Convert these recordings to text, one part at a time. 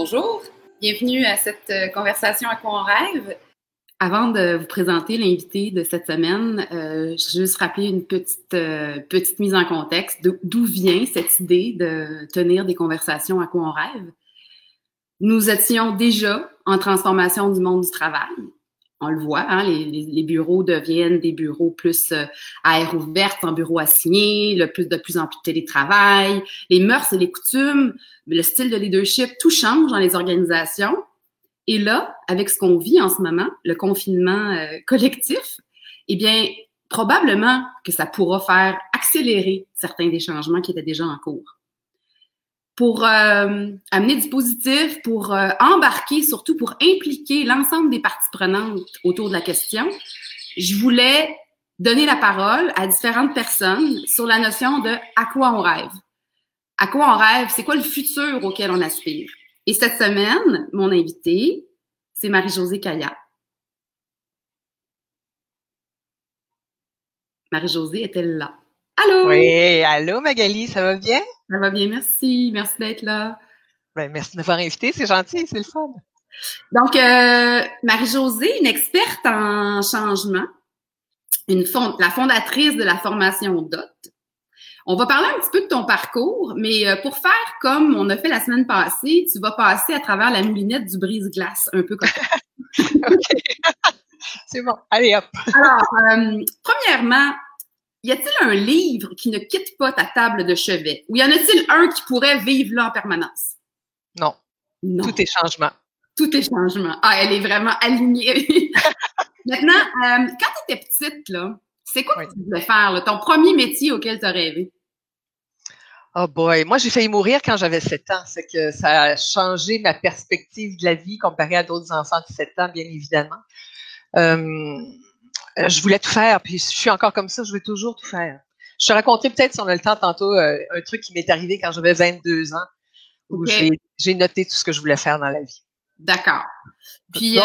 bonjour, bienvenue à cette euh, conversation à quoi on rêve. Avant de vous présenter l'invité de cette semaine, euh, je vais juste rappeler une petite, euh, petite mise en contexte d'où vient cette idée de tenir des conversations à quoi on rêve. Nous étions déjà en transformation du monde du travail on le voit, hein, les, bureaux deviennent des bureaux plus euh, à air ouverte, en bureaux assignés, le plus de plus en plus de télétravail, les mœurs et les coutumes, le style de leadership, tout change dans les organisations. Et là, avec ce qu'on vit en ce moment, le confinement euh, collectif, eh bien, probablement que ça pourra faire accélérer certains des changements qui étaient déjà en cours pour euh, amener du positif, pour euh, embarquer, surtout pour impliquer l'ensemble des parties prenantes autour de la question, je voulais donner la parole à différentes personnes sur la notion de à quoi on rêve. À quoi on rêve, c'est quoi le futur auquel on aspire? Et cette semaine, mon invité, c'est Marie-Josée Kaya. Marie-Josée est-elle là? Allô? Oui, allô Magali, ça va bien? Ça va bien, merci. Merci d'être là. Ben, merci de m'avoir invité, c'est gentil, c'est le fun. Donc, euh, Marie-Josée, une experte en changement, une la fondatrice de la formation DOT. On va parler un petit peu de ton parcours, mais euh, pour faire comme on a fait la semaine passée, tu vas passer à travers la moulinette du brise-glace, un peu comme ça. OK. c'est bon. Allez, hop. Alors, euh, premièrement, y a-t-il un livre qui ne quitte pas ta table de chevet? Ou y en a-t-il un qui pourrait vivre là en permanence? Non. non. Tout est changement. Tout est changement. Ah, elle est vraiment alignée. Maintenant, euh, quand tu étais petite, là, c'est quoi que tu voulais faire, ton premier métier auquel tu as rêvé? Oh boy, moi j'ai failli mourir quand j'avais 7 ans. C'est que ça a changé ma perspective de la vie comparée à d'autres enfants de 7 ans, bien évidemment. Euh, je voulais tout faire, puis je suis encore comme ça, je veux toujours tout faire. Je te raconterai peut-être, si on a le temps tantôt, euh, un truc qui m'est arrivé quand j'avais 22 ans, où j'ai noté tout ce que je voulais faire dans la vie. D'accord. Puis, euh...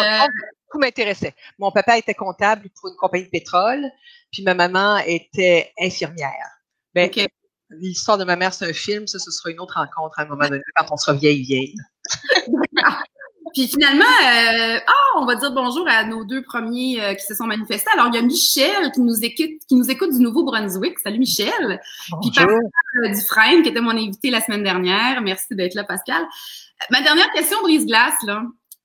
tout m'intéressait. Mon papa était comptable pour une compagnie de pétrole, puis ma maman était infirmière. Ben, L'histoire de ma mère, c'est un film, ça, ce sera une autre rencontre à un moment donné, quand on sera vieille, vieille. Puis finalement, euh, ah, on va dire bonjour à nos deux premiers euh, qui se sont manifestés. Alors, il y a Michel qui nous écoute, qui nous écoute du Nouveau-Brunswick. Salut Michel. Puis Pascal Dufresne, qui était mon invité la semaine dernière. Merci d'être là, Pascal. Ma dernière question, brise-glace, là.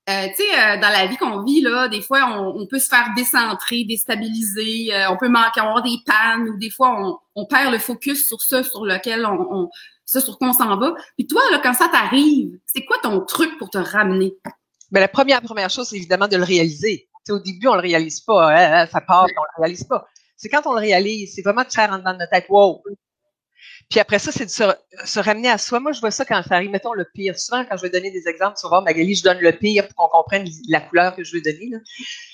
Euh, tu sais, dans la vie qu'on vit, là, des fois, on, peut se faire décentrer, déstabiliser, on peut manquer, avoir des pannes, ou des fois, on, on, perd le focus sur ça sur lequel on, ça sur quoi on s'en va. Puis toi, là, quand ça t'arrive, c'est quoi ton truc pour te ramener? Ben, la première, première chose, c'est évidemment de le réaliser. au début, on le réalise pas, hein, hein, ça part, on le réalise pas. C'est quand on le réalise, c'est vraiment de faire en dedans de notre tête, wow. Puis après ça, c'est de se, ramener à soi. Moi, je vois ça quand ça arrive, mettons le pire. Souvent, quand je vais donner des exemples, voir, Magali, je donne le pire pour qu'on comprenne la couleur que je veux donner.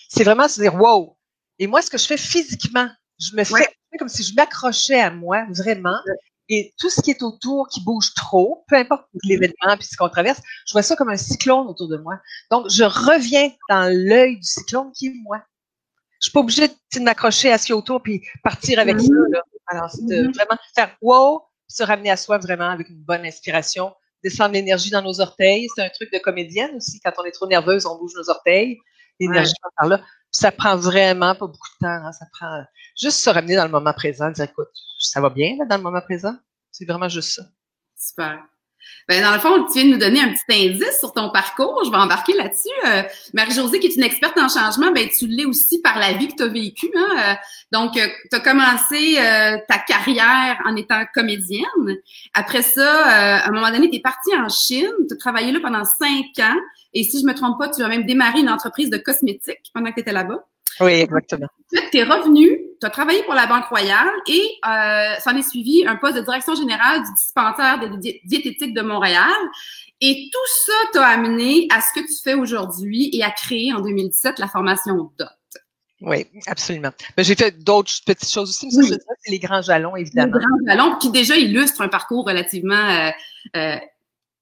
C'est vraiment se dire, wow. Et moi, ce que je fais physiquement, je me fais comme si je m'accrochais à moi, vraiment, et tout ce qui est autour qui bouge trop, peu importe l'événement puis ce qu'on traverse, je vois ça comme un cyclone autour de moi. Donc, je reviens dans l'œil du cyclone qui est moi. Je suis pas obligée de, m'accrocher à ce qui est autour puis partir avec ça. Là. Alors, c'est de mm-hmm. vraiment faire wow, se ramener à soi vraiment avec une bonne inspiration, descendre l'énergie dans nos orteils. C'est un truc de comédienne aussi. Quand on est trop nerveuse, on bouge nos orteils. L'énergie par là. Ça prend vraiment pas beaucoup de temps. Hein. Ça prend juste se ramener dans le moment présent, dire écoute, ça va bien là, dans le moment présent? C'est vraiment juste ça. Super. Ben, dans le fond, tu viens de nous donner un petit indice sur ton parcours. Je vais embarquer là-dessus. Euh, Marie-Josée, qui est une experte en changement, ben, tu l'es aussi par la vie que tu as vécue. Hein? Euh, donc, euh, tu as commencé ta carrière en étant comédienne. Après ça, à un moment donné, tu es partie en Chine. Tu as travaillé là pendant cinq ans. Et si je me trompe pas, tu as même démarré une entreprise de cosmétiques pendant que tu étais là-bas. Oui, exactement. Tu es revenu, tu as travaillé pour la Banque Royale et euh, s'en est suivi un poste de direction générale du dispensaire de diététique de Montréal. Et tout ça t'a amené à ce que tu fais aujourd'hui et à créer en 2017 la formation DOT. Oui, absolument. Mais j'ai fait d'autres petites choses aussi, mais ça, c'est les grands jalons, évidemment. Les grands jalons qui déjà illustrent un parcours relativement euh, euh,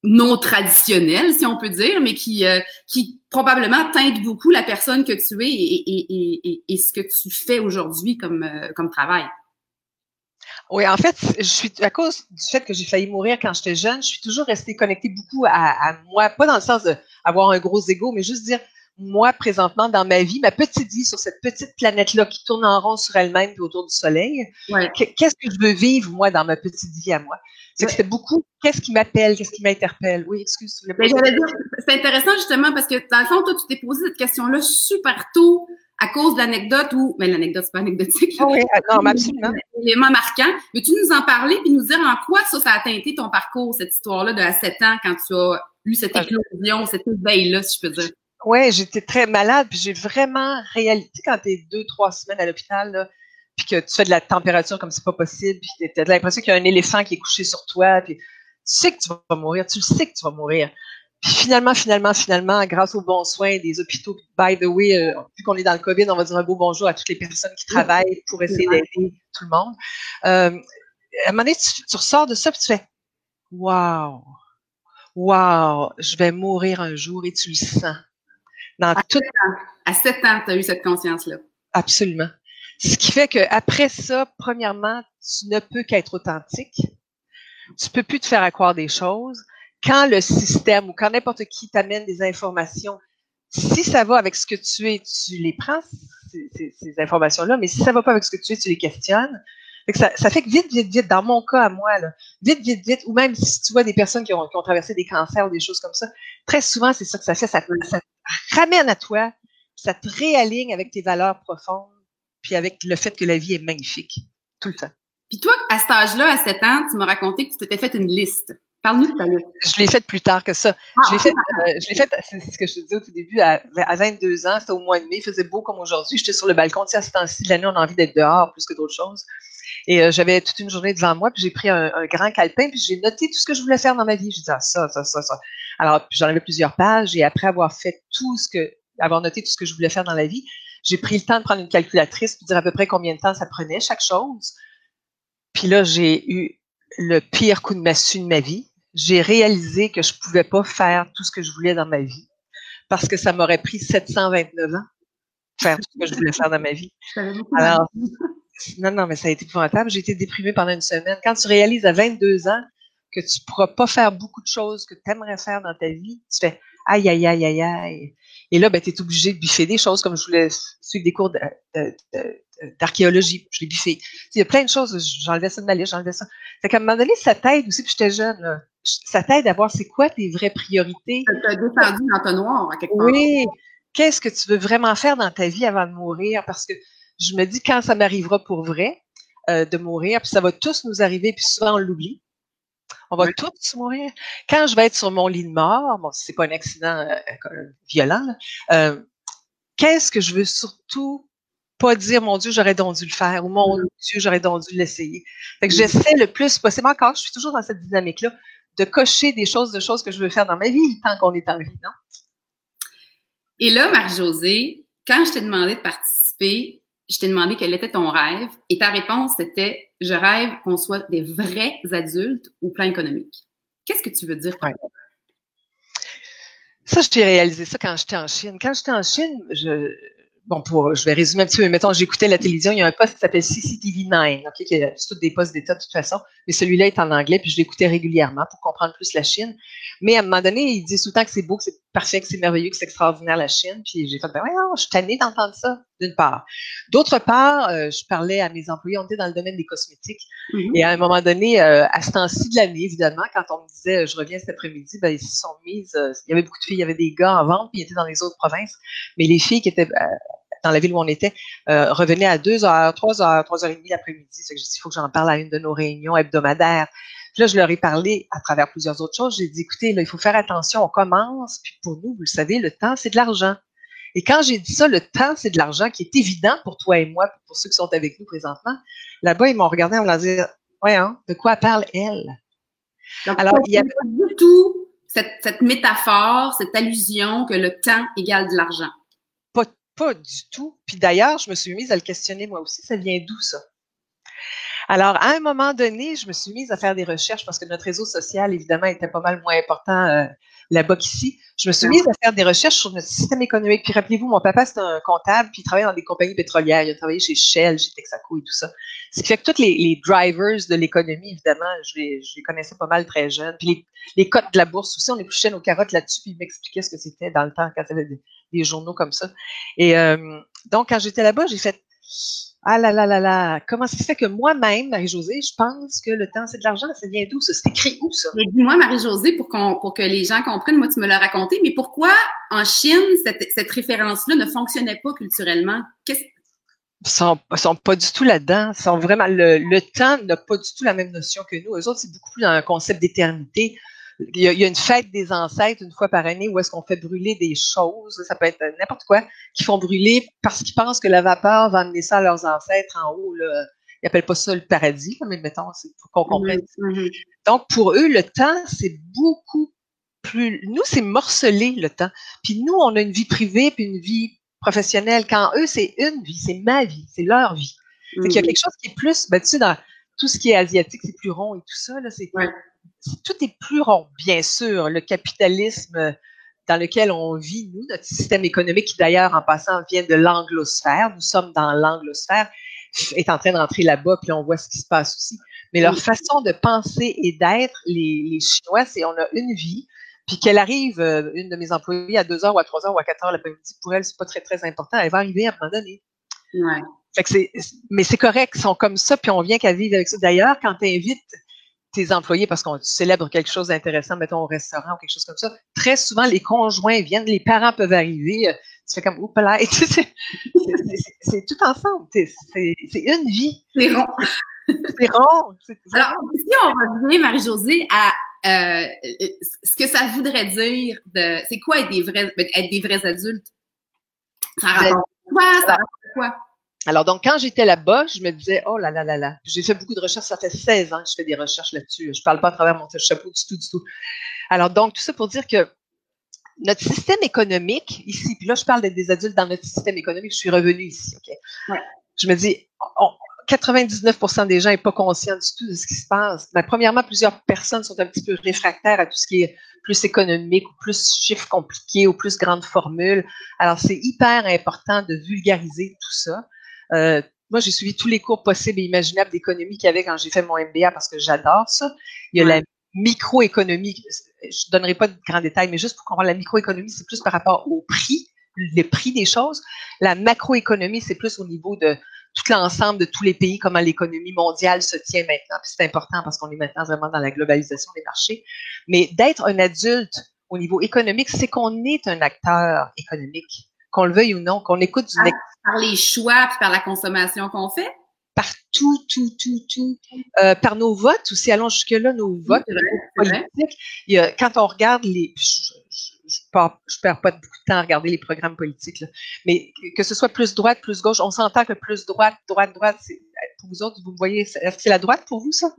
non traditionnel, si on peut dire, mais qui, euh, qui probablement teinte beaucoup la personne que tu es et, et, et, et ce que tu fais aujourd'hui comme, euh, comme travail. Oui, en fait, je suis à cause du fait que j'ai failli mourir quand j'étais jeune, je suis toujours restée connectée beaucoup à, moi, pas dans le sens d'avoir un gros ego, mais juste dire moi présentement dans ma vie, ma petite vie sur cette petite planète-là qui tourne en rond sur elle-même autour du soleil. Qu'est-ce que je veux vivre moi dans ma petite vie à moi? C'est que c'était beaucoup. Qu'est-ce qui m'appelle Qu'est-ce qui m'interpelle? Oui, excuse. Ben, c'est intéressant justement parce que dans le fond, toi, tu t'es posé cette question-là super tôt à cause de l'anecdote ou, mais l'anecdote, c'est pas anecdotique. Ah oui, ah, non, absolument. L'élément marquant. Veux-tu nous en parler puis nous dire en quoi ça, ça a teinté ton parcours, cette histoire-là de à 7 ans quand tu as eu cette éclosion, cette éveil-là, si je peux dire? Oui, j'étais très malade puis j'ai vraiment réalisé quand tu es deux, trois semaines à l'hôpital, puis que tu fais de la température comme c'est pas possible, puis tu as l'impression qu'il y a un éléphant qui est couché sur toi, puis tu sais que tu vas mourir, tu le sais que tu vas mourir. Puis finalement, finalement, finalement, grâce aux bons soins des hôpitaux, by the way, euh, vu qu'on est dans le COVID, on va dire un beau bonjour à toutes les personnes qui travaillent pour essayer d'aider tout le monde. Euh, à un moment donné, tu, ressors de ça puis tu fais Wow! Wow! Je vais mourir un jour et tu le sens. Dans à, tout... 7 ans, à 7 ans, tu as eu cette conscience-là. Absolument. Ce qui fait qu'après ça, premièrement, tu ne peux qu'être authentique. Tu peux plus te faire accroire des choses quand le système ou quand n'importe qui t'amène des informations, si ça va avec ce que tu es, tu les prends, ces, informations-là, mais si ça va pas avec ce que tu es, tu les questionnes. ça, fait que vite, vite, vite, dans mon cas à moi, là, vite, vite, vite, ou même si tu vois des personnes qui ont, traversé des cancers ou des choses comme ça, très souvent, c'est ça que ça fait, ça, ramène à toi, ça te réaligne avec tes valeurs profondes, puis avec le fait que la vie est magnifique, tout le temps. Puis toi, à cet âge-là, à 7 ans, tu m'as raconté que tu t'étais fait une liste. Parle-nous de Je l'ai fait plus tard que ça. Ah, je l'ai fait, euh, je l'ai fait, c'est ce que je te disais au tout début, à, 22 ans, c'était au mois de mai, il faisait beau comme aujourd'hui. J'étais sur le balcon, tu sais, à ce temps-ci de l'année, on a envie d'être dehors plus que d'autres choses. Et euh, j'avais toute une journée devant moi, puis j'ai pris un, grand calepin, puis j'ai noté tout ce que je voulais faire dans ma vie. J'ai dit, ah, ça, ça, ça, ça. Alors, j'en avais plusieurs pages, et après avoir fait tout ce que, avoir noté tout ce que je voulais faire dans la vie, j'ai pris le temps de prendre une calculatrice, puis dire à peu près combien de temps ça prenait chaque chose. Puis là, j'ai eu le pire coup de massue de ma vie j'ai réalisé que je pouvais pas faire tout ce que je voulais dans ma vie parce que ça m'aurait pris 729 ans faire tout ce que je voulais faire dans ma vie. Alors, non, non, mais ça a été épouvantable. J'ai été déprimée pendant une semaine. Quand tu réalises à 22 ans que tu pourras pas faire beaucoup de choses que tu aimerais faire dans ta vie, tu fais aïe, aïe, aïe, aïe, aïe. Et là, ben, tu es obligé de biffer des choses comme je voulais suivre des cours d'archéologie. Je l'ai biffé. Il y a plein de choses. J'enlevais ça de ma liste, j'enlevais ça. Fait qu'à un moment donné, ça t'aide aussi, puis j'étais jeune. Là ça t'aide à voir c'est quoi tes vraies priorités. Ça t'a dans ton noir, à quelque part. Oui. Qu'est-ce que tu veux vraiment faire dans ta vie avant de mourir? Parce que je me dis, quand ça m'arrivera pour vrai, euh, de mourir, puis ça va tous nous arriver, puis souvent on l'oublie. On va tous mourir. Quand je vais être sur mon lit de mort, bon, c'est pas un accident euh, euh, violent, qu'est-ce que je veux surtout pas dire mon Dieu, j'aurais donc dû le faire ou mon mm. Dieu, j'aurais donc dû l'essayer. Fait que mm. j'essaie le plus possible. Encore, je suis toujours dans cette dynamique-là de cocher des choses, de choses que je veux faire dans ma vie tant qu'on est en vie, non? Et là, Marie-Josée, quand je t'ai demandé de participer, je t'ai demandé quel était ton rêve et ta réponse était je rêve qu'on soit des vrais adultes au plan économique. Qu'est-ce que tu veux dire par Ça, je t'ai réalisé ça quand j'étais en Chine. Quand j'étais en Chine, je, bon, pour, je vais résumer un petit peu. Mettons, j'écoutais la télévision, il y a un poste qui s'appelle CCTV 9, OK, qui est tous des postes d'État de toute façon, mais celui-là est en anglais, puis je l'écoutais régulièrement pour comprendre plus la Chine. Mais à un moment donné, il dit tout le temps que c'est beau, que c'est parfait, que c'est merveilleux, que c'est extraordinaire la Chine, puis j'ai fait, ben ouais, je suis tannée d'entendre ça, d'une part. D'autre part, euh, je parlais à mes employés, on était dans le domaine des cosmétiques, mm-hmm. et à un moment donné, euh, à ce temps-ci de l'année, évidemment, quand on me disait, je reviens cet après-midi, ben, ils se sont mises, euh, il y avait beaucoup de filles, il y avait des gars en vente, puis ils étaient dans les autres provinces, mais les filles qui étaient dans la ville où on était, euh, revenait à 2 heures, 3 heures, 3 heures et demie l'après-midi. C'est que j'ai dit, il faut que j'en parle à une de nos réunions hebdomadaires. Puis là, je leur ai parlé à travers plusieurs autres choses. J'ai dit, écoutez, là, il faut faire attention, on commence. Puis pour nous, vous le savez, le temps, c'est de l'argent. Et quand j'ai dit ça, le temps, c'est de l'argent qui est évident pour toi et moi, pour ceux qui sont avec nous présentement. Là-bas, ils m'ont regardé en me disant, ouais, hein, de quoi parle elle? Alors, il y a pas du tout cette, cette métaphore, cette allusion que le temps égale de l'argent. Pas du tout. Puis d'ailleurs, je me suis mise à le questionner moi aussi. Ça vient d'où ça? Alors, à un moment donné, je me suis mise à faire des recherches parce que notre réseau social, évidemment, était pas mal moins important euh, là-bas qu'ici. Je me suis mise à faire des recherches sur notre système économique. Puis rappelez-vous, mon papa, c'est un comptable, puis il travaillait dans des compagnies pétrolières. Il a travaillé chez Shell, chez Texaco et tout ça. Ce qui fait que tous les, drivers de l'économie, évidemment, je les, je les, connaissais pas mal très jeunes. Puis les, les cotes de la bourse aussi, on épluchait nos carottes là-dessus, puis il m'expliquait ce que c'était dans le temps quand il y avait des, des journaux comme ça. Et euh, donc, quand j'étais là-bas, j'ai fait ah là là là là, comment ça se fait que moi-même, Marie-Josée, je pense que le temps, c'est de l'argent, ça vient d'où ça? C'est écrit où ça? Dis-moi, Marie-Josée, pour, qu'on, pour que les gens comprennent, moi tu me l'as raconté, mais pourquoi en Chine, cette, cette référence-là ne fonctionnait pas culturellement? Qu'est-ce? Ils sont, sont pas du tout là-dedans. sont vraiment le, le temps n'a pas du tout la même notion que nous. Eux autres, c'est beaucoup plus dans un concept d'éternité il y, a, une fête des ancêtres une fois par année où est-ce qu'on fait brûler des choses, ça peut être n'importe quoi, qui font brûler parce qu'ils pensent que la vapeur va amener ça à leurs ancêtres en haut. Là. Ils n'appellent pas ça le paradis, mais mettons, c'est pour qu'on comprenne. Donc, pour eux, le temps, c'est beaucoup plus... Nous, c'est morcelé, le temps. Puis nous, on a une vie privée puis une vie professionnelle. Quand eux, c'est une vie, c'est ma vie, c'est leur vie. Il y a quelque chose qui est plus... Ben, tu sais, dans tout ce qui est asiatique, c'est plus rond et tout ça, là, c'est tout est plus rond, bien sûr. Le capitalisme dans lequel on vit, nous, notre système économique, qui d'ailleurs, en passant, vient de l'anglosphère, nous sommes dans l'anglosphère, est en train d'entrer là-bas, puis on voit ce qui se passe aussi. Mais leur façon de penser et d'être, les, Chinois, c'est on a une vie, puis qu'elle arrive, euh, une de mes employées, à 2 heures ou à 3 heures ou à 4 heures l'après-midi, pour elle, c'est pas très, très important. Elle va arriver à un moment donné. Ouais. Fait que c'est, mais c'est correct, ils sont comme ça, puis on vient qu'à vivre avec ça. D'ailleurs, quand tu invites tes employés parce qu'on célèbre quelque chose d'intéressant, mettons au restaurant ou quelque chose comme ça, très souvent les conjoints viennent, les parents peuvent arriver, euh, tu fais comme oups là, c'est tout ensemble, c'est une vie. C'est rond. C'est rond. Alors, si on revient, Marie-Josée, à euh, ce que ça voudrait dire de c'est quoi être des vrais être des vrais adultes? Ça ben, rapporte quoi? Ça rapporte quoi? Alors, donc, quand j'étais là-bas, je me disais, oh là là là là, j'ai fait beaucoup de recherches, ça fait 16 ans que je fais des recherches là-dessus. Je parle pas à travers mon chapeau du tout, du tout. Alors, donc, tout ça pour dire que notre système économique ici, puis là, je parle des adultes dans notre système économique, je suis revenue ici, OK? Ouais. Je me dis, 99% des gens n'est pas conscient du tout de ce qui se passe. Mais premièrement, plusieurs personnes sont un petit peu réfractaires à tout ce qui est plus économique ou plus chiffres compliqués ou plus grandes formules. Alors, c'est hyper important de vulgariser tout ça. Euh, moi, j'ai suivi tous les cours possibles et imaginables d'économie qu'il y avait quand j'ai fait mon MBA parce que j'adore ça. Il y a la microéconomie. Je ne donnerai pas de grands détails, mais juste pour comprendre, la microéconomie, c'est plus par rapport au prix, les prix des choses. La macroéconomie, c'est plus au niveau de tout l'ensemble de tous les pays, comment l'économie mondiale se tient maintenant. c'est important parce qu'on est maintenant vraiment dans la globalisation des marchés. Mais d'être un adulte au niveau économique, c'est qu'on est un acteur économique qu'on le veuille ou non, qu'on écoute du par, par les choix puis par la consommation qu'on fait? Par tout, tout, tout, tout. Euh, par nos votes aussi, allons jusque-là, nos votes politiques. Il y a, quand on regarde les... Je, je, perds, perds pas beaucoup de temps à regarder les programmes politiques, là. mais que ce soit plus droite, plus gauche, on s'entend que plus droite, droite, droite, c'est, pour vous autres, vous me voyez, c'est la droite pour vous, ça?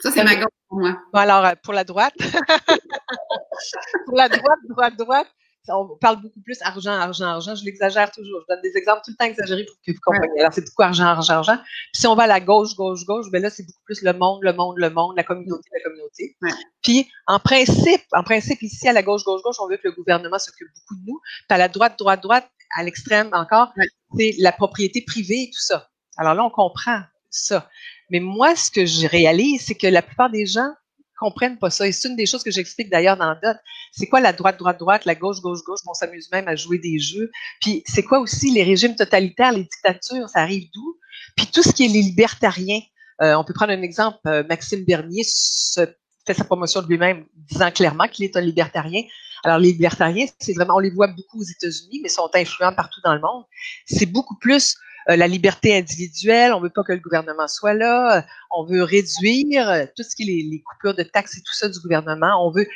Ça, c'est ma gauche pour moi. Bon, alors, euh, pour la droite, pour la droite, droite, droite, on parle beaucoup plus argent, argent, argent. Je l'exagère toujours. Je donne des exemples tout le temps exagérés pour que vous compreniez. Alors, c'est beaucoup argent, argent, argent. Puis si on va à la gauche, gauche, gauche, ben là, c'est beaucoup plus le monde, le monde, le monde, la communauté, la communauté. Puis, en principe, en principe, ici, à la gauche, gauche, gauche, on veut que le gouvernement s'occupe beaucoup de nous. Puis à la droite, droite, droite, à l'extrême encore, c'est la propriété privée et tout ça. Alors là, on comprend ça. Mais moi, ce que je réalise, c'est que la plupart des gens comprennent pas ça. Et c'est une des choses que j'explique d'ailleurs dans dot. C'est quoi la droite, droite, droite, la gauche, gauche, gauche? On s'amuse même à jouer des jeux. Puis c'est quoi aussi les régimes totalitaires, les dictatures? Ça arrive d'où? Puis tout ce qui est les libertariens. Euh, on peut prendre un exemple. Euh, Maxime Bernier fait sa promotion de lui-même disant clairement qu'il est un libertarien. Alors, les libertariens, c'est vraiment, on les voit beaucoup aux États-Unis, mais sont influents partout dans le monde. C'est beaucoup plus la liberté individuelle, on veut pas que le gouvernement soit là, on veut réduire euh, tout ce qui est les, coupures de taxes et tout ça du gouvernement, on veut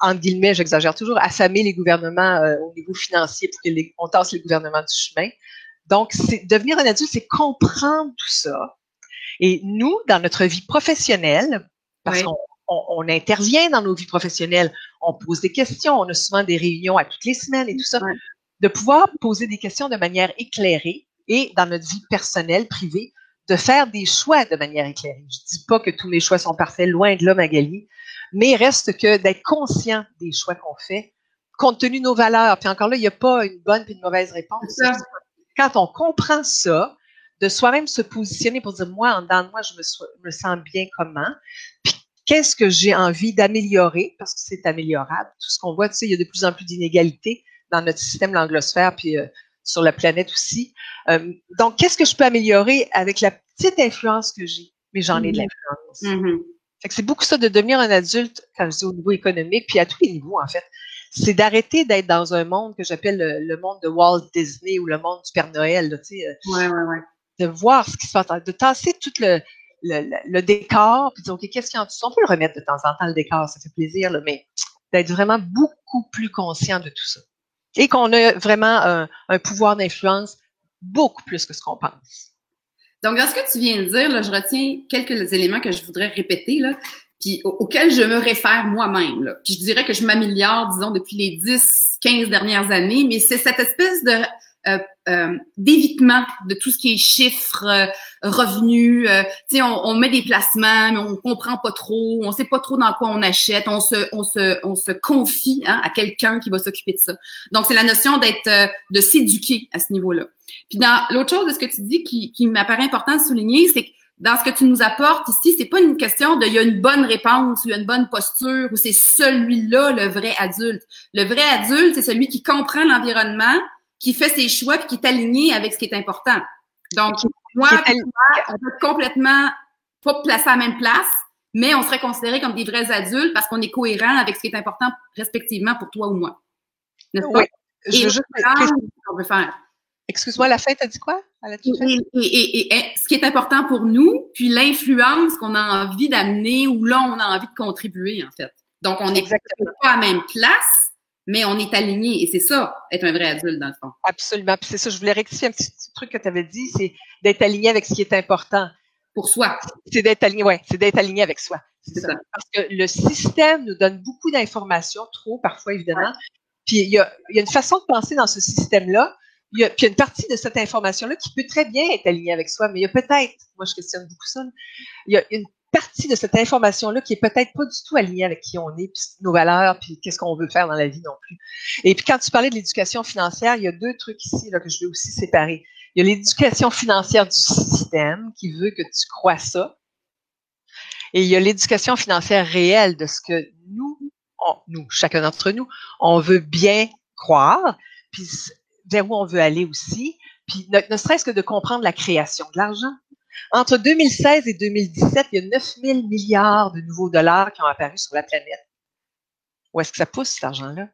en guillemets, j'exagère toujours, affamer les gouvernements euh, au niveau financier pour qu'on tasse les gouvernements du chemin. Donc, devenir un adulte, c'est comprendre tout ça. Et nous, dans notre vie professionnelle, parce qu'on on, intervient dans nos vies professionnelles, on pose des questions, on a souvent des réunions à toutes les semaines et tout ça, de pouvoir poser des questions de manière éclairée, et dans notre vie personnelle, privée, de faire des choix de manière éclairée. Je dis pas que tous mes choix sont parfaits, loin de là, Magali, mais reste que d'être conscient des choix qu'on fait, compte tenu de nos valeurs. Puis encore là, il n'y a pas une bonne et une mauvaise réponse. Quand on comprend ça, de soi-même se positionner pour dire, moi, en dedans de moi, je me, me sens bien comment, puis qu'est-ce que j'ai envie d'améliorer, parce que c'est améliorable. Tout ce qu'on voit, tu sais, il y a de plus en plus d'inégalités dans notre système, l'anglosphère, puis euh, sur la planète aussi. Euh, donc, qu'est-ce que je peux améliorer avec la petite influence que j'ai? Mais j'en ai de l'influence. Mm-hmm. c'est beaucoup ça de devenir un adulte, quand je dis au niveau économique, puis à tous les niveaux, en fait. C'est d'arrêter d'être dans un monde que j'appelle le, monde de Walt Disney ou le monde du Père Noël, tu sais. Euh, ouais, ouais, ouais. De voir ce qui se passe, de tasser tout le, le, décor, puis de dire, OK, qu'est-ce qu'il y a en dessous? On peut le remettre de temps en temps, le décor, ça fait plaisir, là, mais d'être vraiment beaucoup plus conscient de tout ça et qu'on a vraiment un, pouvoir d'influence beaucoup plus que ce qu'on pense. Donc, dans ce que tu viens de dire, je retiens quelques éléments que je voudrais répéter, puis auxquels je me réfère moi-même. Puis je dirais que je m'améliore, disons, depuis les 10, 15 dernières années, mais c'est cette espèce de euh, euh, d'évitement de tout ce qui est chiffres, euh, revenus. Euh, on, on, met des placements, mais on comprend pas trop, on sait pas trop dans quoi on achète, on se, on se, on se confie hein, à quelqu'un qui va s'occuper de ça. Donc, c'est la notion d'être, de s'éduquer à ce niveau-là. Puis dans l'autre chose de ce que tu dis qui, qui m'apparaît important de souligner, c'est que dans ce que tu nous apportes ici, c'est pas une question de il y a une bonne réponse, il y a une bonne posture, ou c'est celui-là le vrai adulte. Le vrai adulte, c'est celui qui comprend l'environnement, qui fait ses choix puis qui est aligné avec ce qui est important. Donc, moi, on peut complètement pas placer à la même place, mais on serait considérés comme des vrais adultes parce qu'on est cohérent avec ce qui est important respectivement pour toi ou moi. N'est-ce pas? Oui. Je, je, qu'on veut faire. Excuse-moi, la fin, t'as dit quoi? Et, et, ce qui est important pour nous, puis l'influence qu'on a envie d'amener ou là, on a envie de contribuer, en fait. Donc, on n'est pas à la même place, mais on est aligné et c'est ça, être un vrai adulte dans le fond. Absolument. Puis c'est ça, je voulais rectifier un petit truc que tu avais dit, c'est d'être aligné avec ce qui est important. Pour soi. C'est d'être aligné, ouais, c'est d'être aligné avec soi. C'est ça. Parce que le système nous donne beaucoup d'informations, trop parfois évidemment. Puis il y, a, il y a une façon de penser dans ce système-là. Il y a, puis il y a une partie de cette information-là qui peut très bien être alignée avec soi, mais il y a peut-être, moi je questionne beaucoup ça, il y a une partie de cette information-là qui est peut-être pas du tout alignée avec qui on est, puis nos valeurs, puis qu'est-ce qu'on veut faire dans la vie non plus. Et puis quand tu parlais de l'éducation financière, il y a deux trucs ici là, que je veux aussi séparer. Il y a l'éducation financière du système qui veut que tu crois ça. Et il y a l'éducation financière réelle de ce que nous, nous, chacun d'entre nous, on veut bien croire, puis vers où on veut aller aussi, puis ne serait-ce que de comprendre la création de l'argent. Entre 2016 et 2017, il y a 9 000 milliards de nouveaux dollars qui ont apparu sur la planète. Où est-ce que ça pousse, cet argent-là?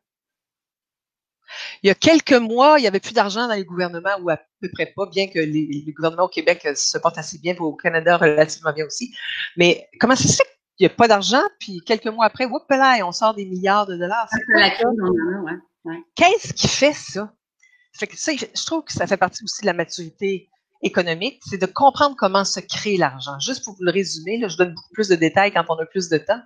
Il y a quelques mois, il n'y avait plus d'argent dans les gouvernements, ou à peu près pas, bien que les, gouvernements au Québec se portent assez bien, au Canada relativement bien aussi. Mais comment ça se fait qu'il n'y a pas d'argent, puis quelques mois après, whoop là, on sort des milliards de dollars? Qu'est-ce qui fait ça? ça? Je trouve que ça fait partie aussi de la maturité économique, c'est de comprendre comment se crée l'argent. Juste pour vous le résumer, là, je donne beaucoup plus de détails quand on a plus de temps,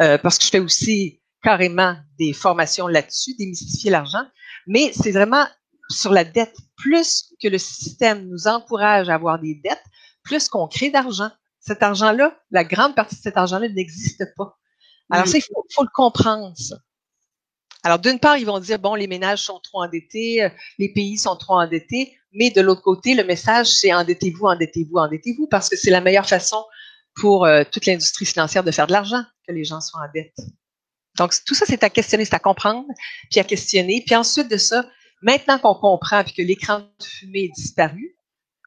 euh, parce que je fais aussi carrément des formations là-dessus, démystifier l'argent, mais c'est vraiment sur la dette. Plus que le système nous encourage à avoir des dettes, plus qu'on crée d'argent. Cet argent-là, la grande partie de cet argent-là n'existe pas. Alors il faut, faut le comprendre, ça. Alors, d'une part, ils vont dire, bon, les ménages sont trop endettés, euh, les pays sont trop endettés, mais de l'autre côté, le message, c'est endettez-vous, endettez-vous, endettez-vous, parce que c'est la meilleure façon pour euh, toute l'industrie financière de faire de l'argent, que les gens soient en dette. Donc, tout ça, c'est à questionner, c'est à comprendre, puis à questionner. Puis ensuite de ça, maintenant qu'on comprend, puis que l'écran de fumée est disparu,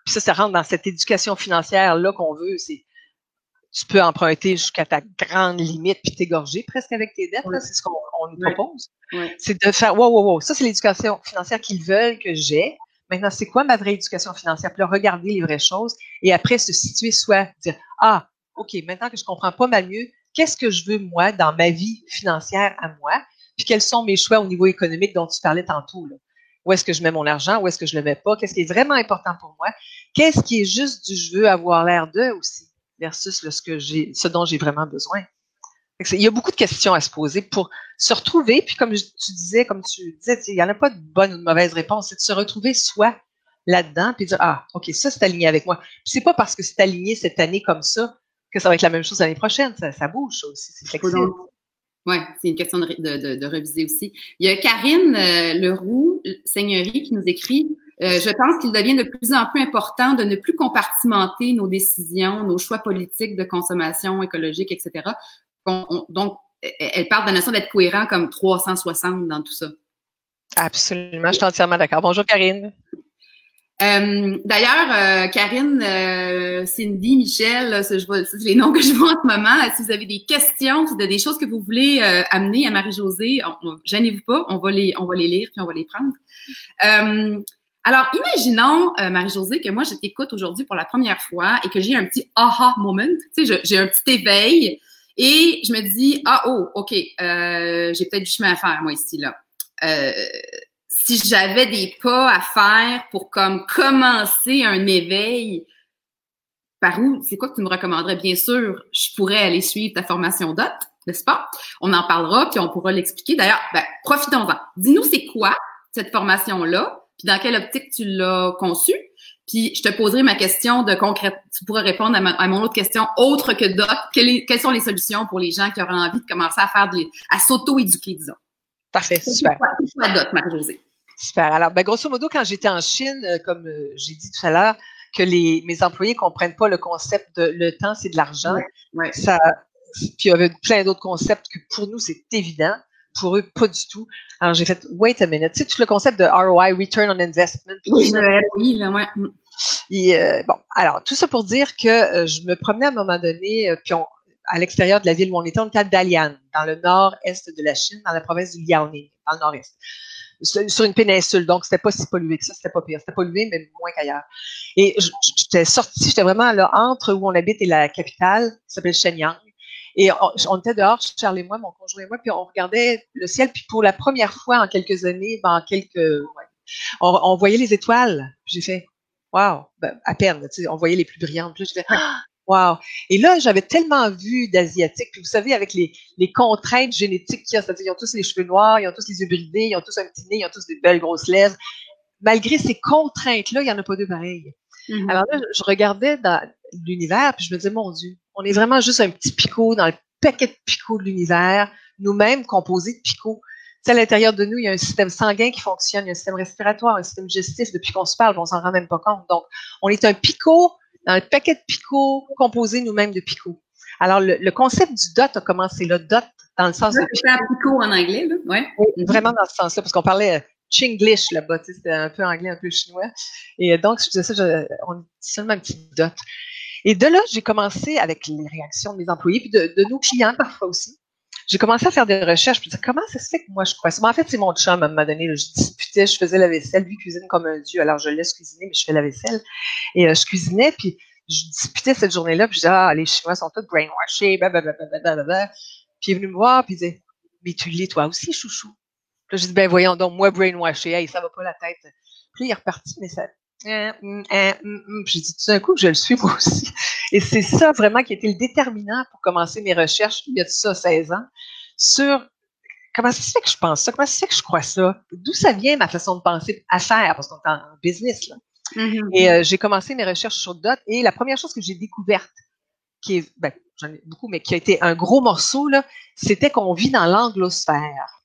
puis ça, ça rentre dans cette éducation financière-là qu'on veut, c'est tu peux emprunter jusqu'à ta grande limite puis t'égorger presque avec tes dettes. C'est ce qu'on nous propose. C'est de faire, wow, wow, wow, ça c'est l'éducation financière qu'ils veulent que j'ai. Maintenant, c'est quoi ma vraie éducation financière? Puis là, regarder les vraies choses et après se situer soit dire, ah, OK, maintenant que je comprends pas mal mieux, qu'est-ce que je veux moi dans ma vie financière à moi? Puis quels sont mes choix au niveau économique dont tu parlais tantôt? Là? Où est-ce que je mets mon argent? Où est-ce que je le mets pas? Qu'est-ce qui est vraiment important pour moi? Qu'est-ce qui est juste du je veux avoir l'air d'eux aussi? Versus ce, que j'ai, ce dont j'ai vraiment besoin. Il y a beaucoup de questions à se poser pour se retrouver, puis comme tu disais, comme tu disais, il n'y en a pas de bonne ou de mauvaise réponse, c'est de se retrouver soi là-dedans, puis dire, ah, OK, ça, c'est aligné avec moi. Puis c'est pas parce que c'est aligné cette année comme ça que ça va être la même chose l'année prochaine. Ça, ça bouge aussi, c'est flexible. Oui, c'est une question de, de, de, reviser aussi. Il y a Karine euh, Leroux, Seigneurie, qui nous écrit euh, Je pense qu'il devient de plus en plus important de ne plus compartimenter nos décisions, nos choix politiques de consommation écologique, etc. donc, elle parle de la notion d'être cohérent comme 360 dans tout ça. Absolument, je suis entièrement d'accord. Bonjour Karine. Euh, D'ailleurs, euh, Karine, euh, Cindy, Michel, c'est les noms que je vois en ce moment. Si vous avez des questions, si vous avez des choses que vous voulez amener à Marie-Josée, gênez-vous pas, on va les, on va les lire puis on va les prendre. Euh, alors, imaginons, Marie-Josée, que moi, je t'écoute aujourd'hui pour la première fois et que j'ai un petit aha moment. Tu sais, j'ai un petit éveil et je me dis, ah, oh, OK, j'ai peut-être du chemin à faire, moi, ici, là. Euh, si j'avais des pas à faire pour comme commencer un éveil, par où, c'est quoi que tu me recommanderais? Bien sûr, je pourrais aller suivre ta formation DOT, n'est-ce pas? On en parlera, puis on pourra l'expliquer. D'ailleurs, ben, profitons-en. Dis-nous c'est quoi cette formation-là, puis dans quelle optique tu l'as conçue. Puis je te poserai ma question de concrète. Tu pourras répondre à, mon autre question autre que DOT. Quelles, sont les solutions pour les gens qui auraient envie de commencer à faire de, à s'auto-éduquer, disons? Parfait, super. C'est quoi, DOT, Marie-Josée? Super. Alors, ben, grosso modo, quand j'étais en Chine, euh, comme euh, j'ai dit tout à l'heure, que les, mes employés comprennent pas le concept de le temps, c'est de l'argent. Ça, puis il y avait plein d'autres concepts que pour nous, c'est évident. Pour eux, pas du tout. Alors, j'ai fait, wait a minute. Tu sais, tout le concept de ROI, Return on Investment. Oui, oui, là, ouais. Et, euh, bon, alors, tout ça pour dire que je me promenais à un moment donné, puis on, à l'extérieur de la ville où on était, on était à Dalian, dans le nord-est de la Chine, dans la province du Liaoning, dans le nord-est sur une péninsule, donc c'était pas si pollué que ça, c'était pas pire. C'était pollué, mais moins qu'ailleurs. Et j'étais sortie, j'étais vraiment là entre où on habite et la capitale, qui s'appelle Shenyang. Et on, était dehors, Charles et moi, mon conjoint et moi, puis on regardait le ciel, puis pour la première fois en quelques années, ben, en quelques, ouais, on, voyait les étoiles. J'ai fait, wow, ben, à peine, tu sais, on voyait les plus brillantes. Puis j'ai fait, ah, Wow. Et là, j'avais tellement vu d'Asiatiques. Puis vous savez, avec les, les contraintes génétiques qu'il y a, c'est-à-dire ils ont tous les cheveux noirs, ils ont tous les yeux bridés, ils ont tous un petit nez, ils ont tous des belles grosses lèvres. Malgré ces contraintes-là, il n'y en a pas deux pareils. Mm-hmm. Alors là, je regardais dans l'univers, puis je me disais, mon Dieu, on est vraiment juste un petit picot dans le paquet de picots de l'univers, nous-mêmes composés de picots. à l'intérieur de nous, il y a un système sanguin qui fonctionne, il y a un système respiratoire, un système digestif. Depuis qu'on se parle, on s'en rend même pas compte. Donc, on est un picot dans le paquet de picots composé nous-mêmes de picots. Alors, le, concept du dot a commencé là, dot dans le sens de picot en anglais, là, ouais. Oui, vraiment dans ce sens-là, parce qu'on parlait euh, Chinglish là-bas, c'était un peu anglais, un peu chinois. Et donc, je disais ça, je, on dit seulement un petit dot. Et de là, j'ai commencé avec les réactions de mes employés, puis de, nos clients parfois aussi j'ai commencé à faire des recherches, puis dire comment ça se fait que moi je crois en fait, c'est mon chum à un moment donné, je disputais, je faisais la vaisselle, lui cuisine comme un dieu, alors je laisse cuisiner, mais je fais la vaisselle. Et euh, je cuisinais, puis je disputais cette journée-là, puis je disais, ah, les Chinois sont tous brainwashés, blablabla. Puis il est venu me voir, puis il disait, mais tu l'es toi aussi, chouchou? Puis là, je dis, ben voyons donc, moi brainwashé, hey, ça va pas la tête. Puis il est reparti, mais ça, hein, hum, hein, hum, hum. j'ai dit tout d'un coup que je le suis moi aussi. Et c'est ça vraiment qui a été le déterminant pour commencer mes recherches, il y a tout ça 16 ans, sur comment ça se fait que je pense ça, comment ça se fait que je crois ça, d'où ça vient ma façon de penser à faire, parce qu'on est en business, là. Mm-hmm. Et euh, j'ai commencé mes recherches sur DOT et la première chose que j'ai découverte, qui est, ben, j'en ai beaucoup, mais qui a été un gros morceau, là, c'était qu'on vit dans l'anglosphère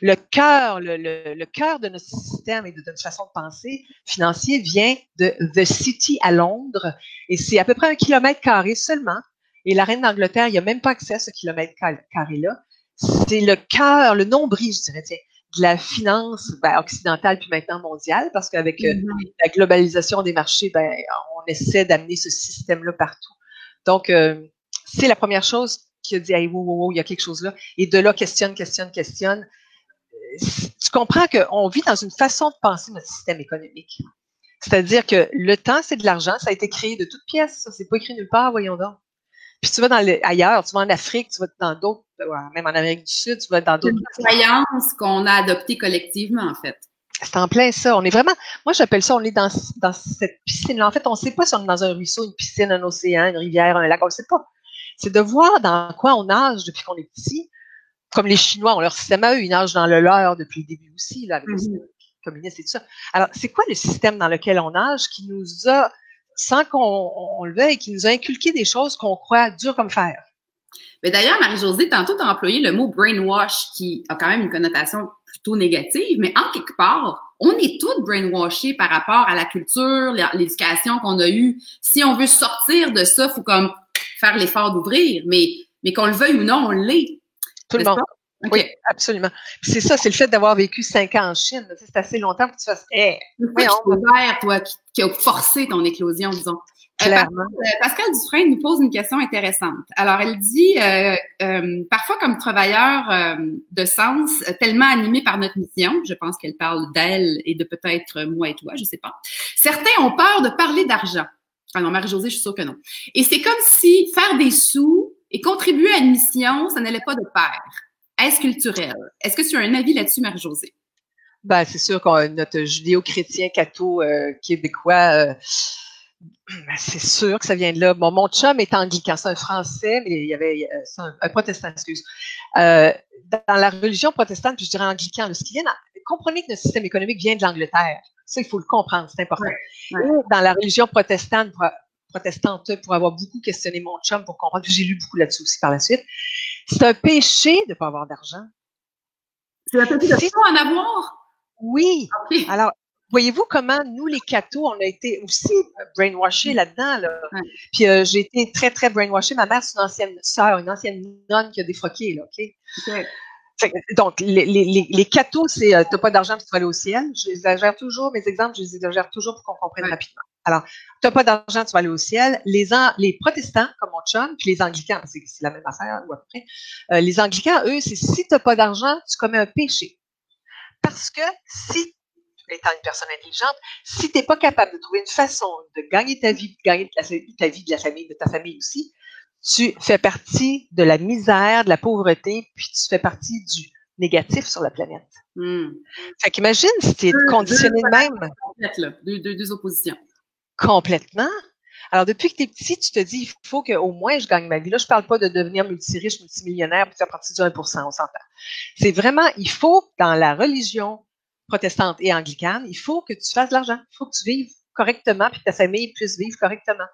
le cœur, le, le, le cœur de notre système et de notre façon de penser financier vient de The City à Londres et c'est à peu près un kilomètre carré seulement. Et la reine d'Angleterre, il n'y a même pas accès à ce kilomètre carré-là. C'est le cœur, le nombril, je dirais, tiens, de la finance ben, occidentale puis maintenant mondiale, parce qu'avec euh, mm-hmm. la globalisation des marchés, ben, on essaie d'amener ce système-là partout. Donc, euh, c'est la première chose qui a dit, hey, wow, wow, wow, il y a quelque chose là. Et de là, questionne, questionne, questionne tu comprends qu'on vit dans une façon de penser notre système économique. C'est-à-dire que le temps, c'est de l'argent. Ça a été créé de toutes pièces. Ça, c'est pas écrit nulle part, voyons donc. Puis tu vas dans ailleurs, tu vas en Afrique, tu vas dans d'autres, même en Amérique du Sud, tu vas dans d'autres. C'est une croyance qu'on a adoptée collectivement, en fait. C'est en plein ça. On est vraiment, moi j'appelle ça, on est dans, dans cette piscine-là. En fait, on ne sait pas si on est dans un ruisseau, une piscine, un océan, une rivière, un lac, on ne sait pas. C'est de voir dans quoi on nage depuis qu'on est petit, comme les Chinois ont leur système à eux, ils nagent dans le leur depuis le début aussi, là, avec, mm communiste et tout ça. Alors, c'est quoi le système dans lequel on nage qui nous a, sans qu'on le veuille, qui nous a inculqué des choses qu'on croit dur comme fer? Mais d'ailleurs, Marie-Josée, tantôt, tu as employé le mot brainwash qui a quand même une connotation plutôt négative, mais en quelque part, on est tous brainwashés par rapport à la culture, l'éducation qu'on a eue. Si on veut sortir de ça, faut comme faire l'effort d'ouvrir, mais, mais qu'on le veuille ou non, on l'est. Tout le monde. Oui, absolument. C'est ça, c'est le fait d'avoir vécu cinq ans en Chine. C'est assez longtemps que tu fasses. Eh, père, toi, qui, a forcé ton éclosion, disons. Euh, Clairement. Euh, Pascal Dufresne nous pose une question intéressante. Alors, elle dit euh, parfois comme travailleur de sens, tellement animé par notre mission, je pense qu'elle parle d'elle et de peut-être moi et toi, je sais pas. Certains ont peur de parler d'argent. Ah non, Marie-Josée, je suis sûre que non. Et c'est comme si faire des sous et contribuer à une mission, ça n'allait pas de pair. Est-ce culturel? Est-ce que tu as un avis là-dessus, Marie-Josée? Ben, c'est sûr qu'on notre judéo-chrétien catho québécois ben, c'est sûr que ça vient de là. Bon, mon chum est anglican, c'est un français, mais il y avait euh, un, protestant, excuse. Euh, dans la religion protestante, puis je dirais anglican, ce qui vient, comprenez que notre système économique vient de l'Angleterre. Ça, il faut le comprendre, c'est important. Dans la religion protestante, protestante, pour avoir beaucoup questionné mon chum pour comprendre, puis j'ai lu beaucoup là-dessus aussi par la suite, c'est un péché de ne pas avoir d'argent. C'est un péché de pas en avoir? Oui. Alors, voyez-vous comment nous, les cathos, on a été aussi brainwashés mm. là-dedans. Là. Puis euh, j'ai été très, très brainwashée. Ma mère, c'est une ancienne sœur, une ancienne nonne qui a défroqué, là, OK? donc, les, les, les cathos, c'est euh, t'as pas d'argent, tu vas aller au ciel. J'exagère toujours, mes exemples, je les exagère toujours pour qu'on comprenne rapidement. Alors, t'as pas d'argent, tu vas aller au ciel. Les, les protestants, comme mon chum, puis les anglicans, c'est la même affaire, ou à peu près. Euh, les anglicans, eux, c'est si t'as pas d'argent, tu commets un péché. Parce que si étant une personne intelligente, si tu n'es pas capable de trouver une façon de gagner ta vie, de gagner ta, vie, de la famille, de ta famille aussi, tu fais partie de la misère, de la pauvreté, puis tu fais partie du négatif sur la planète. Hmm. Fait qu'imagine si tu es conditionné de même. Deux, deux, deux, oppositions. Complètement. Alors, depuis que tu es petit, tu te dis, il faut qu'au moins je gagne ma vie. Là, je parle pas de devenir multiriche, multimillionnaire pour faire partie du 1% on s'entend. C'est vraiment, il faut, dans la religion, protestante et anglicane, il faut que tu fasses de l'argent. Il faut que tu vives correctement, puis que ta famille puisse vivre correctement.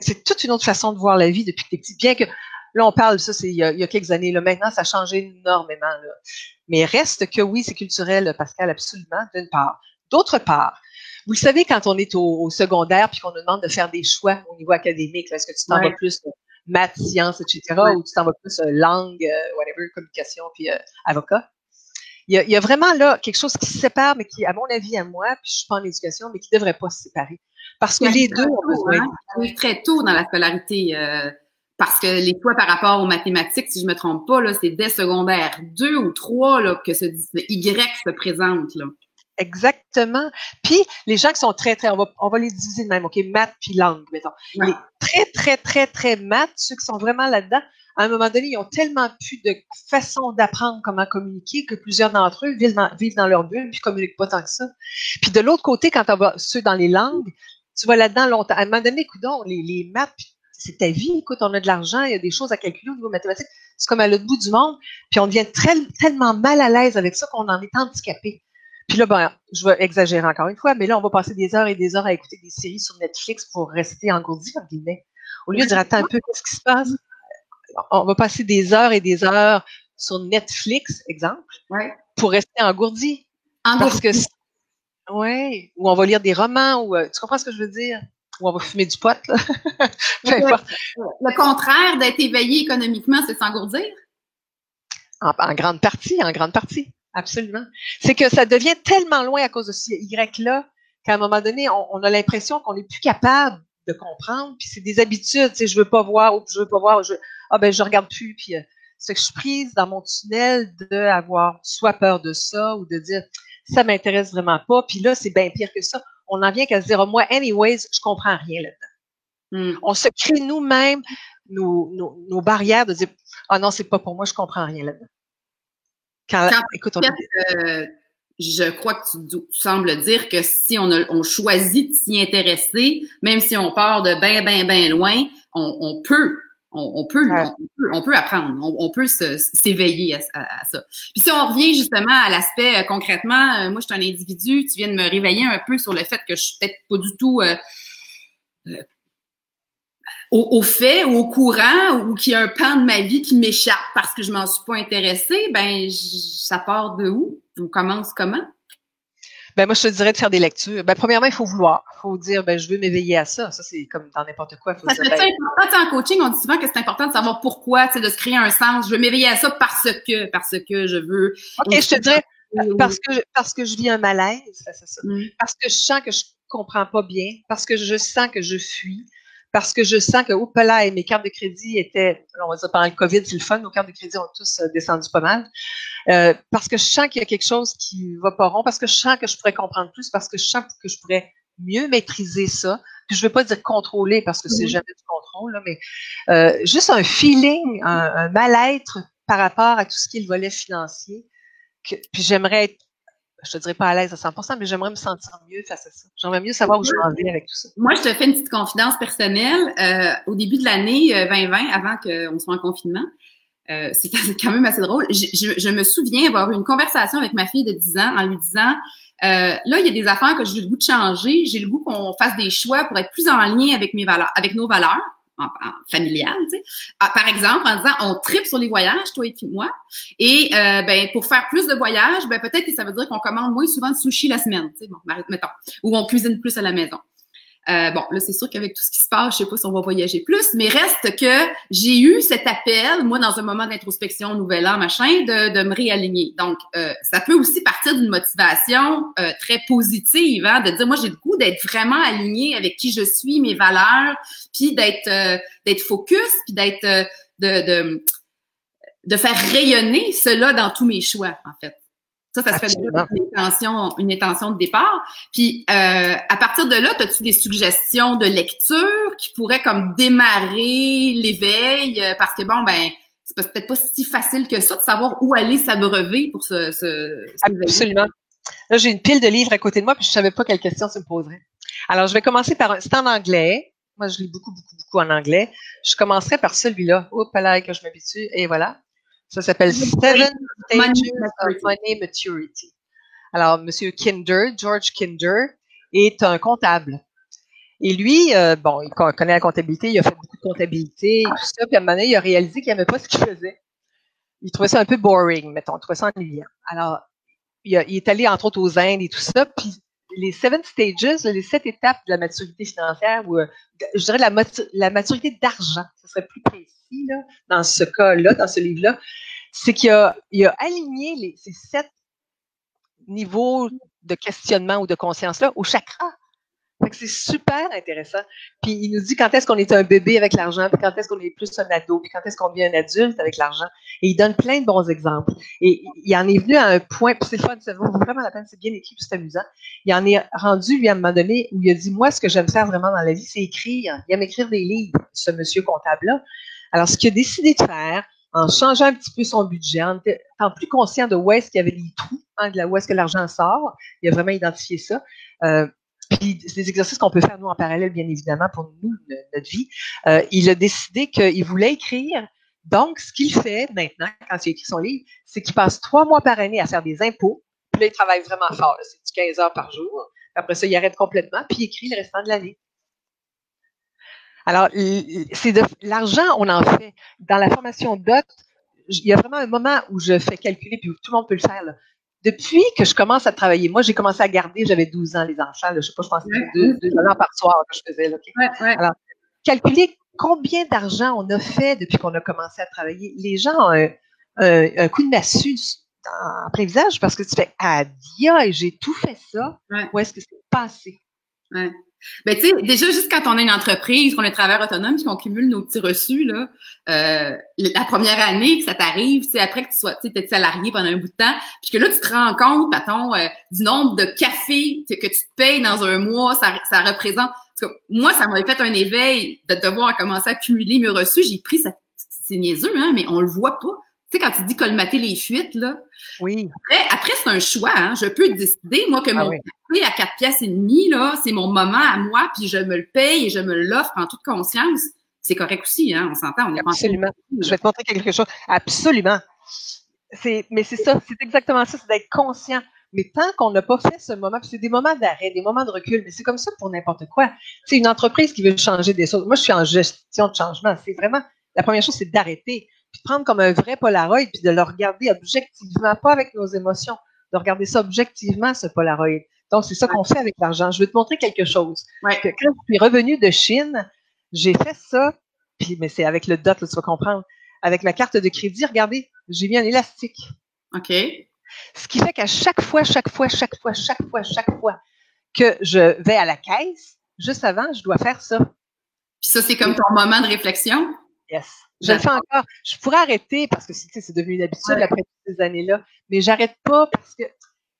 C'est toute une autre façon de voir la vie depuis que tu es petit. Bien que là, on parle, ça, c'est il, y a quelques années. Là, maintenant, ça a changé énormément. Là. Mais reste que oui, c'est culturel, Pascal, absolument, d'une part. D'autre part, vous le savez, quand on est au, secondaire puis qu'on nous demande de faire des choix au niveau académique, est-ce que tu t'en vas plus maths, sciences, etc., ou tu t'en vas plus euh, langue, euh, whatever, communication, puis euh, avocat? il y, a, vraiment là quelque chose qui se sépare, mais qui, à mon avis, à moi, puis je suis pas en éducation, mais qui devrait pas se séparer. Parce que les deux ont besoin. Hein? Très tôt dans la scolarité. Euh, parce que les fois par rapport aux mathématiques, si je me trompe pas, là, c'est dès secondaire deux ou trois là, que ce, Y se présente. Là. Exactement. Puis les gens qui sont très, très, on va, on va les diviser de même, OK, maths puis langue, mettons. Les très, très, très, très maths, ceux qui sont vraiment là-dedans, à un moment donné, ils ont tellement plus de façons d'apprendre comment communiquer que plusieurs d'entre eux vivent dans, vivent dans leur bulle puis communiquent pas tant que ça. Puis de l'autre côté, quand on va ceux dans les langues, tu vas là-dedans longtemps. À un moment donné, écoute, les, les maths, c'est ta vie. Écoute, on a de l'argent, il y a des choses à calculer au niveau mathématique. C'est comme à l'autre bout du monde. Puis on devient très, tellement mal à l'aise avec ça qu'on en est handicapé. Puis là, ben, je vais exagérer encore une fois, mais là, on va passer des heures et des heures à écouter des séries sur Netflix pour rester engourdi, en guillemets. Au lieu de dire, attends un peu, qu'est-ce qui se passe? on va passer des heures et des heures sur Netflix, exemple, pour rester engourdi. Engourdi. Parce que, ouais, ou on va lire des romans, ou euh, tu comprends ce que je veux dire? Ou on va fumer du pot, là. le, contraire d'être éveillé économiquement, c'est s'engourdir? En, grande partie, en grande partie. Absolument. C'est que ça devient tellement loin à cause de ce Y-là qu'à un moment donné, on, a l'impression qu'on n'est plus capable de comprendre. Puis c'est des habitudes, tu sais, je veux pas voir, ou je veux pas voir, je, ah ben je regarde plus, puis euh, c'est que je suis prise dans mon tunnel d'avoir soit peur de ça ou de dire ça m'intéresse vraiment pas, puis là c'est bien pire que ça. On en vient qu'à se dire moi anyways je comprends rien là-dedans. Hmm. On se crée nous-mêmes nos, nos, nos, barrières de dire ah non c'est pas pour moi je comprends rien là-dedans. Quand, écoute, on... euh, je crois que tu, tu, sembles dire que si on, a, on choisit de s'y intéresser, même si on part de bien, bien, bien loin, on, on peut On, peut, on, peut, apprendre, on, peut s'éveiller à, ça. Puis si on revient justement à l'aspect euh, concrètement, euh, moi je suis un individu, tu viens de me réveiller un peu sur le fait que je suis peut-être pas du tout euh, au, fait ou au courant ou qu'il y a un pan de ma vie qui m'échappe parce que je m'en suis pas intéressée, ben ça part de où? On commence comment? Ben moi, je te dirais de faire des lectures. Ben, premièrement, il faut vouloir. Il faut dire, ben, je veux m'éveiller à ça. Ça, c'est comme dans n'importe quoi. Faut dire, ben, important. En coaching, on dit souvent que c'est important de savoir pourquoi, de se créer un sens. Je veux m'éveiller à ça parce que, parce que je veux. OK, je te dirais, parce que, parce que je vis un malaise, c'est ça. Mm. Parce que je sens que je comprends pas bien, parce que je sens que je fuis, parce que je sens que, oups là, mes cartes de crédit étaient, on va dire pendant le COVID, c'est le fun, nos cartes de crédit ont tous euh, descendu pas mal. Euh, parce que je sens qu'il y a quelque chose qui va pas rond, parce que je sens que je pourrais comprendre plus, parce que je sens que je pourrais mieux maîtriser ça. Puis je veux pas dire contrôler parce que c'est mm-hmm. jamais du contrôle, là, mais euh, juste un feeling, un, un mal-être par rapport à tout ce qui est le volet financier. Que, puis j'aimerais être je te dirais pas à l'aise à 100%, mais j'aimerais me sentir mieux face à ça. J'aimerais mieux savoir où je vais avec tout ça. Moi, je te fais une petite confidence personnelle. Euh, au début de l'année 2020, euh, avant qu'on soit en confinement, euh, c'est quand même assez drôle. Je, je, me souviens avoir eu une conversation avec ma fille de 10 ans en lui disant euh, là, il y a des affaires que j'ai le goût de changer. J'ai le goût qu'on fasse des choix pour être plus en lien avec mes valeurs, avec nos valeurs sais. Ah, par exemple, en disant, on tripe sur les voyages, toi et moi, et euh, ben pour faire plus de voyages, ben peut-être que ça veut dire qu'on commande moins souvent de sushi la semaine, tu sais, bon, mettons, ou on cuisine plus à la maison. Euh, bon, là, c'est sûr qu'avec tout ce qui se passe, je sais pas si on va voyager plus, mais reste que j'ai eu cet appel, moi, dans un moment d'introspection, nouvel an, machin, de, de me réaligner. Donc, euh, ça peut aussi partir d'une motivation euh, très positive, hein, de dire, moi, j'ai le goût d'être vraiment aligné avec qui je suis, mes valeurs, puis d'être d'être focus, puis d'être de, de de faire rayonner cela dans tous mes choix, en fait. Ça, ça serait une intention, une intention de départ. Puis, euh, à partir de là, as-tu des suggestions de lecture qui pourraient comme démarrer l'éveil? Euh, parce que bon, ben, c'est peut-être pas si facile que ça de savoir où aller s'abreuver pour ce, ce, Absolument. Là, j'ai une pile de livres à côté de moi, puis je savais pas quelle question tu me poserais. Alors, je vais commencer par un. C'est en anglais. Moi, je lis beaucoup, beaucoup, beaucoup en anglais. Je commencerai par celui-là. Hop là, que je m'habitue. Et voilà. Ça s'appelle Seven Stages of Money Maturity. Alors, Monsieur Kinder, George Kinder, est un comptable. Et lui, euh, bon, il connaît la comptabilité, il a fait beaucoup de comptabilité et tout ça, puis à un moment donné, il a réalisé qu'il n'aimait pas ce qu'il faisait. Il trouvait ça un peu boring, mettons, il trouvait ça ennuyant. Alors, il, est allé, entre autres, aux Indes et tout ça, puis les seven stages, les sept étapes de la maturité financière, ou euh, je dirais la, maturité d'argent, ce serait plus précis là, dans ce cas-là, dans ce livre-là, c'est qu'il a, il a aligné les, ces sept niveaux de questionnement ou de conscience-là au chakra. C'est super intéressant. Puis il nous dit quand est-ce qu'on est un bébé avec l'argent, puis quand est-ce qu'on est plus un ado, puis quand est-ce qu'on devient un adulte avec l'argent. Et il donne plein de bons exemples. Et il en est venu à un point, puis c'est fun, ça vaut vraiment la peine, c'est bien écrit, c'est amusant. Il en est rendu, lui, à un moment donné, où il a dit, moi, ce que j'aime faire vraiment dans la vie, c'est écrire. Il aime écrire des livres, ce monsieur comptable-là. Alors, ce qu'il a décidé de faire, en changeant un petit peu son budget, en étant plus conscient de où est-ce qu'il y avait les trous, hein, de où est-ce que l'argent sort, il a vraiment identifié ça. Euh, puis c'est des exercices qu'on peut faire nous en parallèle, bien évidemment, pour nous, notre vie. Euh, il a décidé qu'il voulait écrire. Donc, ce qu'il fait maintenant, quand il écrit son livre, c'est qu'il passe trois mois par année à faire des impôts. Puis là, il travaille vraiment fort. C'est du 15 heures par jour. Après ça, il arrête complètement, puis il écrit le restant de l'année. Alors, c'est de l'argent, on en fait. Dans la formation DOT, il y a vraiment un moment où je fais calculer, puis tout le monde peut le faire. Depuis que je commence à travailler, moi, j'ai commencé à garder, j'avais 12 ans, les enfants. je sais pas, je pense que c'était deux, deux dollars par soir que je faisais. Alors, calculer combien d'argent on a fait depuis qu'on a commencé à travailler. Les gens ont un, coup de massue en plein visage parce que tu fais Ah, j'ai tout fait ça. Où est-ce que c'est passé? Ben, tu sais, déjà, juste quand on a une entreprise, qu'on est travailleur autonome, puis qu'on cumule nos petits reçus, là, euh, la première année que ça t'arrive, c'est après que tu sois, tu sais, salarié pendant un bout de temps, puis que là, tu te rends compte, patton, euh, du nombre de cafés que, tu te payes dans un mois, ça, ça représente... moi, ça m'avait fait un éveil de devoir commencer à cumuler mes reçus. J'ai pris ça, c'est niaiseux, hein, mais on le voit pas. Tu sais, quand tu dis colmater les fuites, là. Oui. Après, c'est un choix, hein. Je peux décider, moi, que ah mon café à quatre pièces et demie, là, c'est mon moment à moi, puis je me le paye et je me l'offre en toute conscience. c'est correct aussi, hein, on s'entend. Absolument. Je vais te montrer quelque chose. Absolument. C'est, mais c'est ça, c'est exactement ça, c'est d'être conscient. Mais tant qu'on n'a pas fait ce moment, c'est des moments d'arrêt, des moments de recul, mais c'est comme ça pour n'importe quoi. C'est une entreprise qui veut changer des choses. Moi, je suis en gestion de changement. C'est vraiment, la première chose, c'est d'arrêter, puis prendre comme un vrai Polaroid, puis de le regarder objectivement, pas avec nos émotions, de regarder ça objectivement, ce Polaroid. Donc, c'est ça qu'on fait avec l'argent. Je vais te montrer quelque chose. Ouais. Que quand je suis revenue de Chine, j'ai fait ça, puis, mais c'est avec le dot, là, tu vas comprendre. Avec ma carte de crédit, regardez, j'ai mis un élastique. OK. Ce qui fait qu'à chaque fois, chaque fois, chaque fois, chaque fois, chaque fois que je vais à la caisse, juste avant, je dois faire ça. Puis ça, c'est comme ton moment de réflexion? Yes. Je le fais encore. Je pourrais arrêter parce que c'est devenu une habitude Ouais. après toutes ces années-là, mais j'arrête pas parce que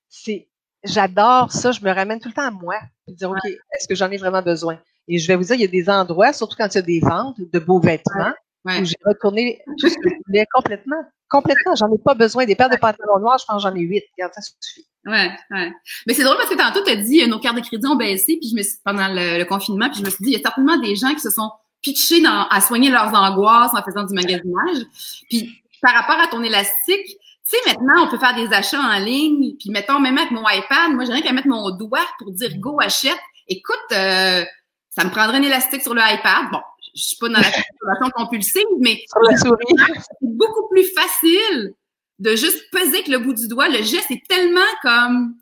c'est, j'adore ça. Je me ramène tout le temps à moi. Dire, OK, est-ce que j'en ai vraiment besoin? Et je vais vous dire, il y a des endroits, surtout quand il y a des ventes de beaux vêtements, Ouais. où j'ai retourné tout ce que je voulais complètement. Complètement. J'en ai pas besoin. Des paires de pantalons noirs, je pense que j'en ai huit. Regarde, ça suffit. Ouais, ouais. Mais c'est drôle parce que tantôt, tu as dit, euh, nos cartes de crédit ont baissé, puis je me suis, pendant le, le confinement, puis je me suis dit, il y a certainement des gens qui se sont pitchés dans, à soigner leurs angoisses en faisant du magasinage. Puis, par rapport à ton élastique, tu sais, maintenant, on peut faire des achats en ligne, puis mettons, même avec mon iPad, moi, j'ai rien qu'à mettre mon doigt pour dire go, achète. Écoute, euh, ça me prendrait un élastique sur le iPad. Bon, je suis pas dans la consommation compulsive, mais c'est beaucoup plus facile de juste peser avec le bout du doigt. Le geste est tellement comme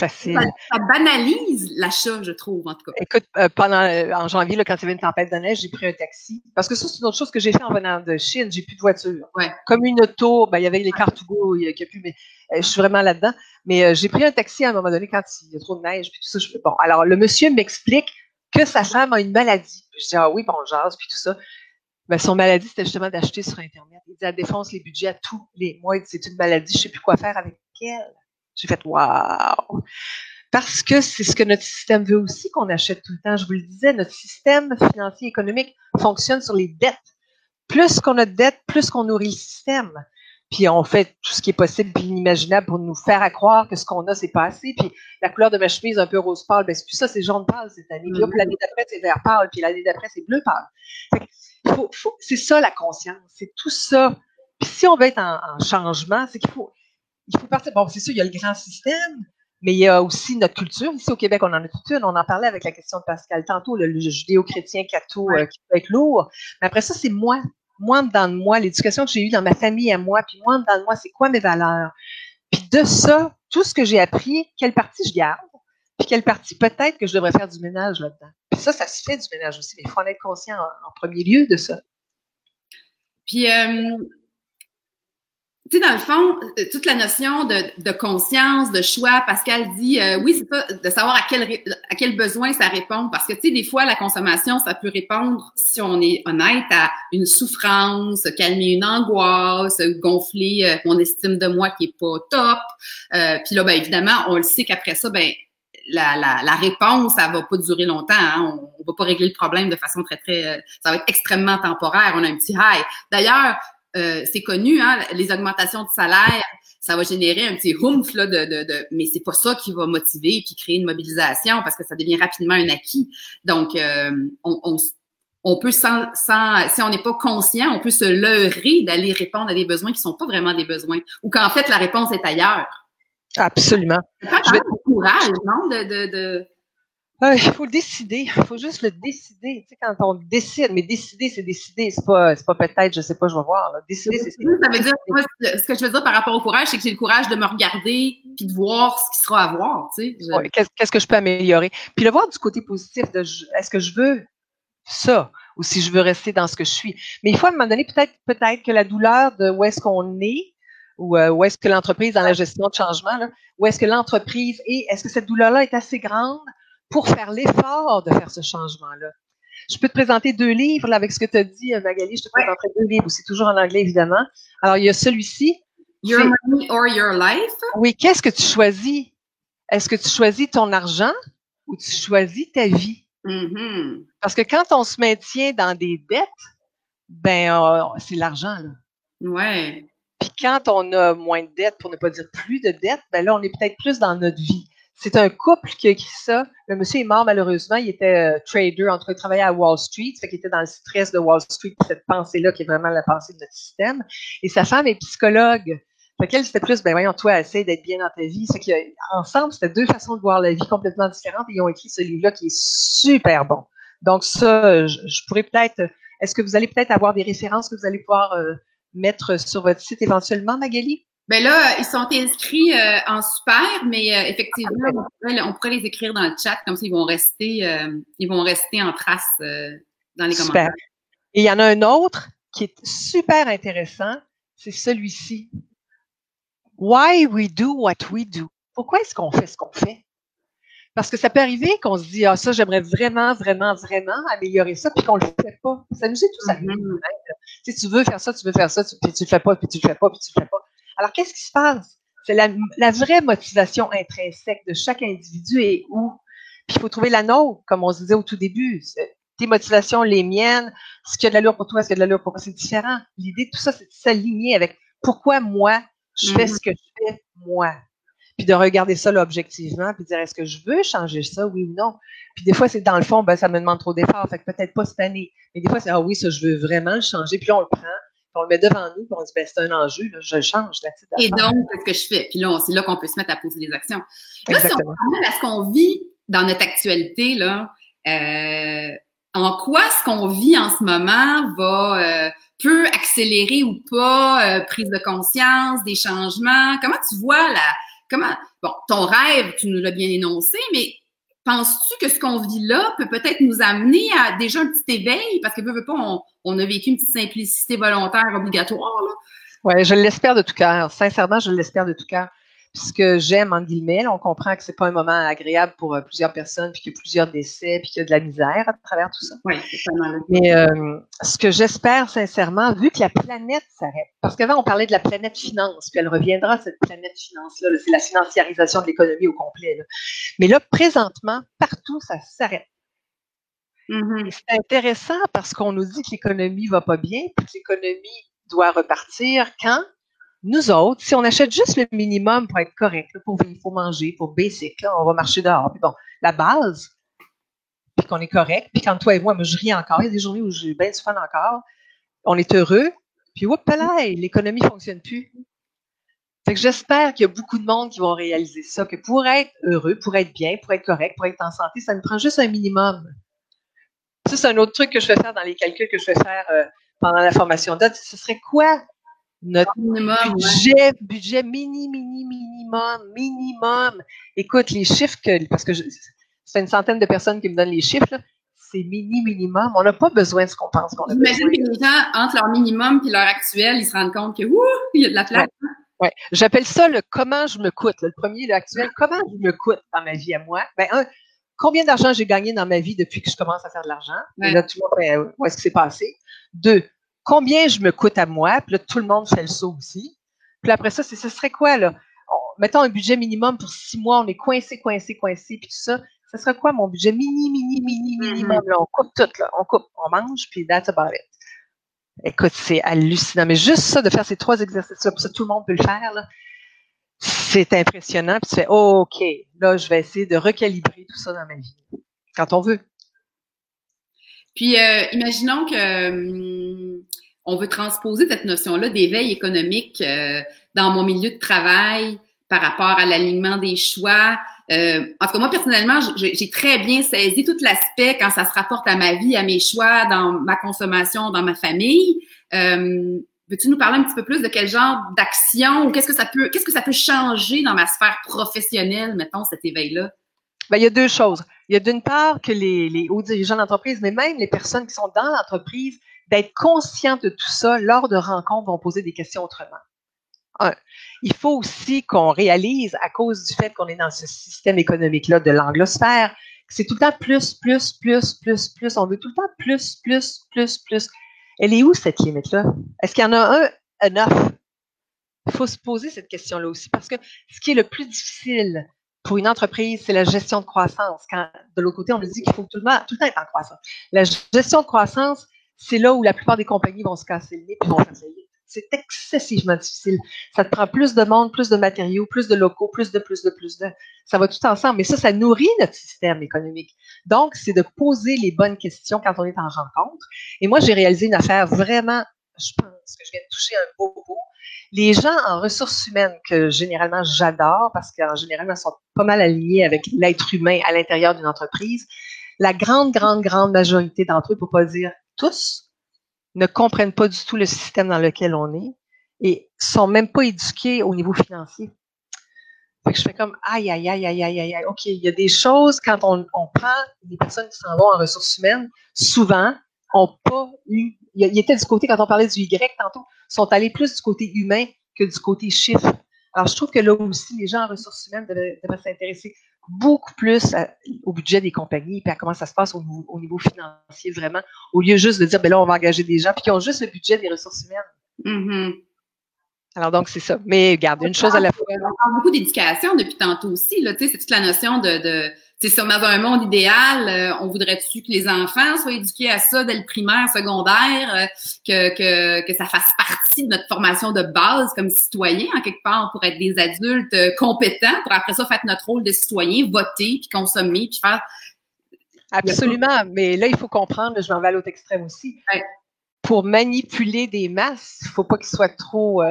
Facile. ça, ça banalise l'achat, je trouve, en tout cas. Écoute, euh, pendant euh, en janvier, là, quand il y avait une tempête de neige, j'ai pris un taxi. Parce que ça, c'est une autre chose que j'ai fait en venant de Chine. J'ai plus de voiture. Ouais. Comme une auto, ben, il y avait les Cartugo, il y a, qu'il y a plus, mais euh, je suis vraiment là-dedans. Mais j'ai pris un taxi à un moment donné quand il y a trop de neige, puis tout ça. Je bon, alors le monsieur m'explique que sa femme a une maladie. Puis je dis, ah oui, bon, jase, puis tout ça. Ben, son maladie, c'était justement d'acheter sur Internet. Il dit, elle défonce les budgets à tous les mois. Il dit, c'est une maladie, je sais plus quoi faire avec elle. J'ai fait, waouh! Parce que c'est ce que notre système veut aussi qu'on achète tout le temps. Je vous le disais, notre système financier économique fonctionne sur les dettes. Plus qu'on a de dettes, plus qu'on nourrit le système. Puis on fait tout ce qui est possible et inimaginable pour nous faire à croire que ce qu'on a, c'est pas assez. Puis la couleur de ma chemise un peu rose pâle, ben c'est plus ça, c'est jaune pâle cette année. Puis Mhm. l'année d'après, c'est vert pâle. Puis l'année d'après, c'est bleu pâle. Faut, faut- c'est ça la conscience. C'est tout ça. Puis si on veut être en, en changement, c'est qu'il faut, il faut partir. Bon, c'est sûr, il y a le grand système, mais il y a aussi notre culture. Ici au Québec, on en a toute une. On en parlait avec la question de Pascal tantôt, le, le judéo-chrétien catho euh, qui peut être lourd. Mais après ça, c'est moi. Moi, dans de moi, l'éducation que j'ai eue dans ma famille à moi, puis moi, dans de moi, c'est quoi mes valeurs? Puis de ça, tout ce que j'ai appris, quelle partie je garde, puis quelle partie peut-être que je devrais faire du ménage là-dedans. Puis ça, ça se fait du ménage aussi, mais il faut en être conscient en, en premier lieu de ça. Puis, euh, tu sais, dans le fond, euh, toute la notion de, de conscience, de choix, Pascal dit, euh, oui, c'est ça, de savoir à quel, à quel besoin ça répond. Parce que, tu sais, des fois, la consommation, ça peut répondre, si on est honnête, à une souffrance, calmer une angoisse, gonfler euh, mon estime de moi qui est pas top. Euh, Puis là, ben, évidemment, on le sait qu'après ça, ben, la, la, la réponse, ça va pas durer longtemps. Hein. On, on va pas régler le problème de façon très, très... euh, ça va être extrêmement temporaire. On a un petit high. D'ailleurs, euh, c'est connu, hein, les augmentations de salaire, ça va générer un petit humph là, de, de, de mais c'est pas ça qui va motiver puis créer une mobilisation parce que ça devient rapidement un acquis. Donc, euh, on, on, on peut sans, sans si on n'est pas conscient, on peut se leurrer d'aller répondre à des besoins qui sont pas vraiment des besoins ou qu'en fait la réponse est ailleurs. Absolument. Je vais courage, non, de, de, de... Euh, Il faut le décider. Il faut juste le décider. Tu sais, quand on décide, mais décider, c'est décider. C'est pas, c'est pas peut-être, je sais pas, je vais voir. là. Décider, c'est Ça veut dire, moi, ce que je veux dire par rapport au courage, c'est que j'ai le courage de me regarder puis de voir ce qui sera à voir, tu sais. Je- Ouais, Qu'est-ce que je peux améliorer? Puis le voir du côté positif de est-ce que je veux ça ou si je veux rester dans ce que je suis? Mais il faut à un moment donné, peut-être peut-être que la douleur de où est-ce qu'on est ou euh, où est-ce que l'entreprise dans la gestion de changement, là, où est-ce que l'entreprise est, est-ce que cette douleur-là est assez grande? Pour faire l'effort de faire ce changement-là? Je peux te présenter deux livres là, avec ce que tu as dit, euh, Magali. Je te Ouais. présenterai deux livres aussi, toujours en anglais, évidemment. Alors, il y a celui-ci. Your C'est- money or your life? Oui, qu'est-ce que tu choisis? Est-ce que tu choisis ton argent ou tu choisis ta vie? Mhm. Parce que quand on se maintient dans des dettes, ben euh, c'est l'argent. Là. Ouais. Puis quand on a moins de dettes, pour ne pas dire plus de dettes, ben là, on est peut-être plus dans notre vie. C'est un couple qui a écrit ça. Le monsieur est mort malheureusement. Il était euh, trader, entre train travailler à Wall Street, fait qu'il était dans le stress de Wall Street, cette pensée-là qui est vraiment la pensée de notre système. Et sa femme est psychologue. Fait qu'elle, c'était plus, ben voyons, toi, essaie d'être bien dans ta vie. C'est qu'ensemble, c'était deux façons de voir la vie complètement différentes et ils ont écrit ce livre-là qui est super bon. Donc ça, je, pourrais peut-être, est-ce que vous allez peut-être avoir des références que vous allez pouvoir euh, mettre sur votre site éventuellement, Magali? Ben là, ils sont inscrits euh, en super, mais euh, effectivement, on pourrait, les écrire dans le chat, comme ça ils vont rester, ils vont rester en trace dans les super. commentaires. Et il y en a un autre qui est super intéressant, c'est celui-ci. Why we do what we do. Pourquoi est-ce qu'on fait ce qu'on fait? Parce que ça peut arriver qu'on se dit, ah, ça, j'aimerais vraiment, vraiment, vraiment améliorer ça, puis qu'on le fait pas. Ça nous est tout ça. Mm Si tu veux faire ça, tu veux faire ça, puis tu le fais pas, puis tu le fais pas, puis tu le fais pas. Alors, qu'est-ce qui se passe? C'est la, la, vraie motivation intrinsèque de chaque individu et où? Puis il faut trouver la nôtre, comme on se disait au tout début. Tes motivations, les miennes, ce qu'il y a de l'allure pour toi, ce qu'il y a de l'allure pour moi, c'est différent. L'idée de tout ça, c'est de s'aligner avec pourquoi moi, je fais mm-hmm. ce que je fais moi. Puis de regarder ça là, objectivement, puis de dire est-ce que je veux changer ça, oui ou non? Puis des fois, c'est dans le fond, ben, ça me demande trop d'efforts, fait que peut-être pas cette année. Mais des fois, c'est ah oui, ça, je veux vraiment le changer. Puis là, on le prend, on le met devant nous, puis on dit ben, c'est un enjeu, là, je le change. Et donc, c'est ce que je fais? Puis là, c'est là qu'on peut se mettre à poser des actions. Là, si on à ce qu'on vit dans notre actualité, là, euh, en quoi ce qu'on vit en ce moment va euh, peut accélérer ou pas euh, prise de conscience, des changements? Comment tu vois la comment bon, ton rêve, tu nous l'as bien énoncé, mais penses-tu que ce qu'on vit là peut peut-être nous amener à déjà un petit éveil? Parce que on, on, a vécu une petite simplicité volontaire obligatoire, là. Ouais, je l'espère de tout cœur. Sincèrement, je l'espère de tout cœur puisque j'aime, en guillemets, on comprend que c'est pas un moment agréable pour euh, plusieurs personnes, puis qu'il y a plusieurs décès, puis qu'il y a de la misère à travers tout ça. Oui, c'est mal. Mais euh, ce que j'espère sincèrement, vu que la planète s'arrête, parce qu'avant on parlait de la planète finance, puis elle reviendra, cette planète finance-là, c'est la financiarisation de l'économie au complet. Mais là, présentement, partout, ça s'arrête. Mm-hmm. C'est intéressant parce qu'on nous dit que l'économie va pas bien, puis que l'économie doit repartir quand? Nous autres, si on achète juste le minimum pour être correct, pour vivre, faut manger, pour basic, on va marcher dehors. Puis bon, la base, puis qu'on est correct, puis quand toi et moi, moi, je ris encore, il y a des journées où j'ai bien du fun encore, on est heureux, puis whoop, l'économie fonctionne plus. Fait que j'espère qu'il y a beaucoup de monde qui vont réaliser ça, que pour être heureux, pour être bien, pour être correct, pour être en santé, ça nous prend juste un minimum. Ça, c'est un autre truc que je vais faire dans les calculs que je vais faire euh, pendant la formation dot. Ce serait quoi notre budget, budget mini, mini, minimum, minimum. Écoute, les chiffres que, parce que c'est une centaine de personnes qui me donnent les chiffres, c'est mini, minimum. On n'a pas besoin de ce qu'on pense qu'on a besoin. J'imagine que les gens, entre leur minimum et leur actuel, ils se rendent compte que, ouh, il y a de la place. Ouais. J'appelle ça le comment je me coûte. Le premier, le actuel, comment je me coûte dans ma vie à moi? Ben, un, combien d'argent j'ai gagné dans ma vie depuis que je commence à faire de l'argent? Et là, tu vois, ben, où est-ce que c'est passé? Deux, combien je me coûte à moi, puis là, tout le monde fait le saut aussi. Puis après ça, c'est ce serait quoi, là? mettons un budget minimum pour six mois, on est coincé, coincé, coincé, puis tout ça. Ce serait quoi mon budget mini, mini, mini, minimum? Mm-hmm. Là, on coupe tout, là. On coupe, on mange, puis that's about it. Écoute, c'est hallucinant. Mais juste ça, de faire ces trois exercices-là, ça, tout le monde peut le faire, là. C'est impressionnant. Puis tu fais, oh, OK, là, je vais essayer de recalibrer tout ça dans ma vie. Quand on veut. Puis, euh, imaginons que hum, on veut transposer cette notion-là d'éveil économique euh, dans mon milieu de travail par rapport à l'alignement des choix. Euh, en tout cas, moi, personnellement, j'ai très bien saisi tout l'aspect quand ça se rapporte à ma vie, à mes choix, dans ma consommation, dans ma famille. Euh, Veux-tu nous parler un petit peu plus de quel genre d'action ou qu'est-ce que ça peut, qu'est-ce que ça peut changer dans ma sphère professionnelle, mettons, cet éveil-là? Ben, il y a deux choses. Il y a d'une part que les, hauts dirigeants d'entreprise, mais même les personnes qui sont dans l'entreprise, d'être conscients de tout ça lors de rencontres vont poser des questions autrement. Un, il faut aussi qu'on réalise, à cause du fait qu'on est dans ce système économique-là de l'anglosphère, que c'est tout le temps plus, plus, plus, plus, plus. On veut tout le temps plus, plus, plus, plus. Elle est où cette limite-là? Est-ce qu'il y en a un enough? Il faut se poser cette question-là aussi parce que ce qui est le plus difficile pour une entreprise, c'est la gestion de croissance. Quand de l'autre côté, on nous dit qu'il faut tout le, temps, être en croissance. La gestion de croissance, c'est là où la plupart des compagnies vont se casser le nez et vont faire C'est excessivement difficile. Ça te prend plus de monde, plus de matériaux, plus de locaux, plus de, plus de, plus de. Ça va tout ensemble. Mais ça, ça nourrit notre système économique. Donc, c'est de poser les bonnes questions quand on est en rencontre. Et moi, j'ai réalisé une affaire vraiment, je pense que je viens de toucher un beau beau. Les gens en ressources humaines que généralement j'adore parce qu'en général, ils sont pas mal alignés avec l'être humain à l'intérieur d'une entreprise. La grande, grande, grande majorité d'entre eux, pour pas dire tous, ne comprennent pas du tout le système dans lequel on est et sont même pas éduqués au niveau financier. Fait que je fais comme aïe, aïe, aïe, aïe, aïe, aïe, OK, il y a des choses quand on, on prend des personnes qui s'en vont en ressources humaines, souvent, ont pas eu. Il y était du côté, quand on parlait du Y tantôt, sont allés plus du côté humain que du côté chiffre. Alors, je trouve que là aussi, les gens en ressources humaines devraient, s'intéresser beaucoup plus au budget des compagnies et à comment ça se passe au, niveau financier vraiment, au lieu juste de dire, ben là, on va engager des gens puis qui ont juste le budget des ressources humaines. Mm-hmm. Alors donc, c'est ça. Mais garde une chose à la fois. On parle beaucoup d'éducation depuis tantôt aussi. Là, c'est toute la notion de, de c'est dans un monde idéal, euh, on voudrait-tu que les enfants soient éduqués à ça dès le primaire, secondaire, euh, que, que, que ça fasse partie de notre formation de base comme citoyen, en quelque part, pour être des adultes euh, compétents, pour après ça faire notre rôle de citoyen, voter, puis consommer, puis faire... Absolument, mais là, il faut comprendre, je m'en vais à l'autre extrême aussi. Pour manipuler des masses, il ne faut pas qu'ils soient trop,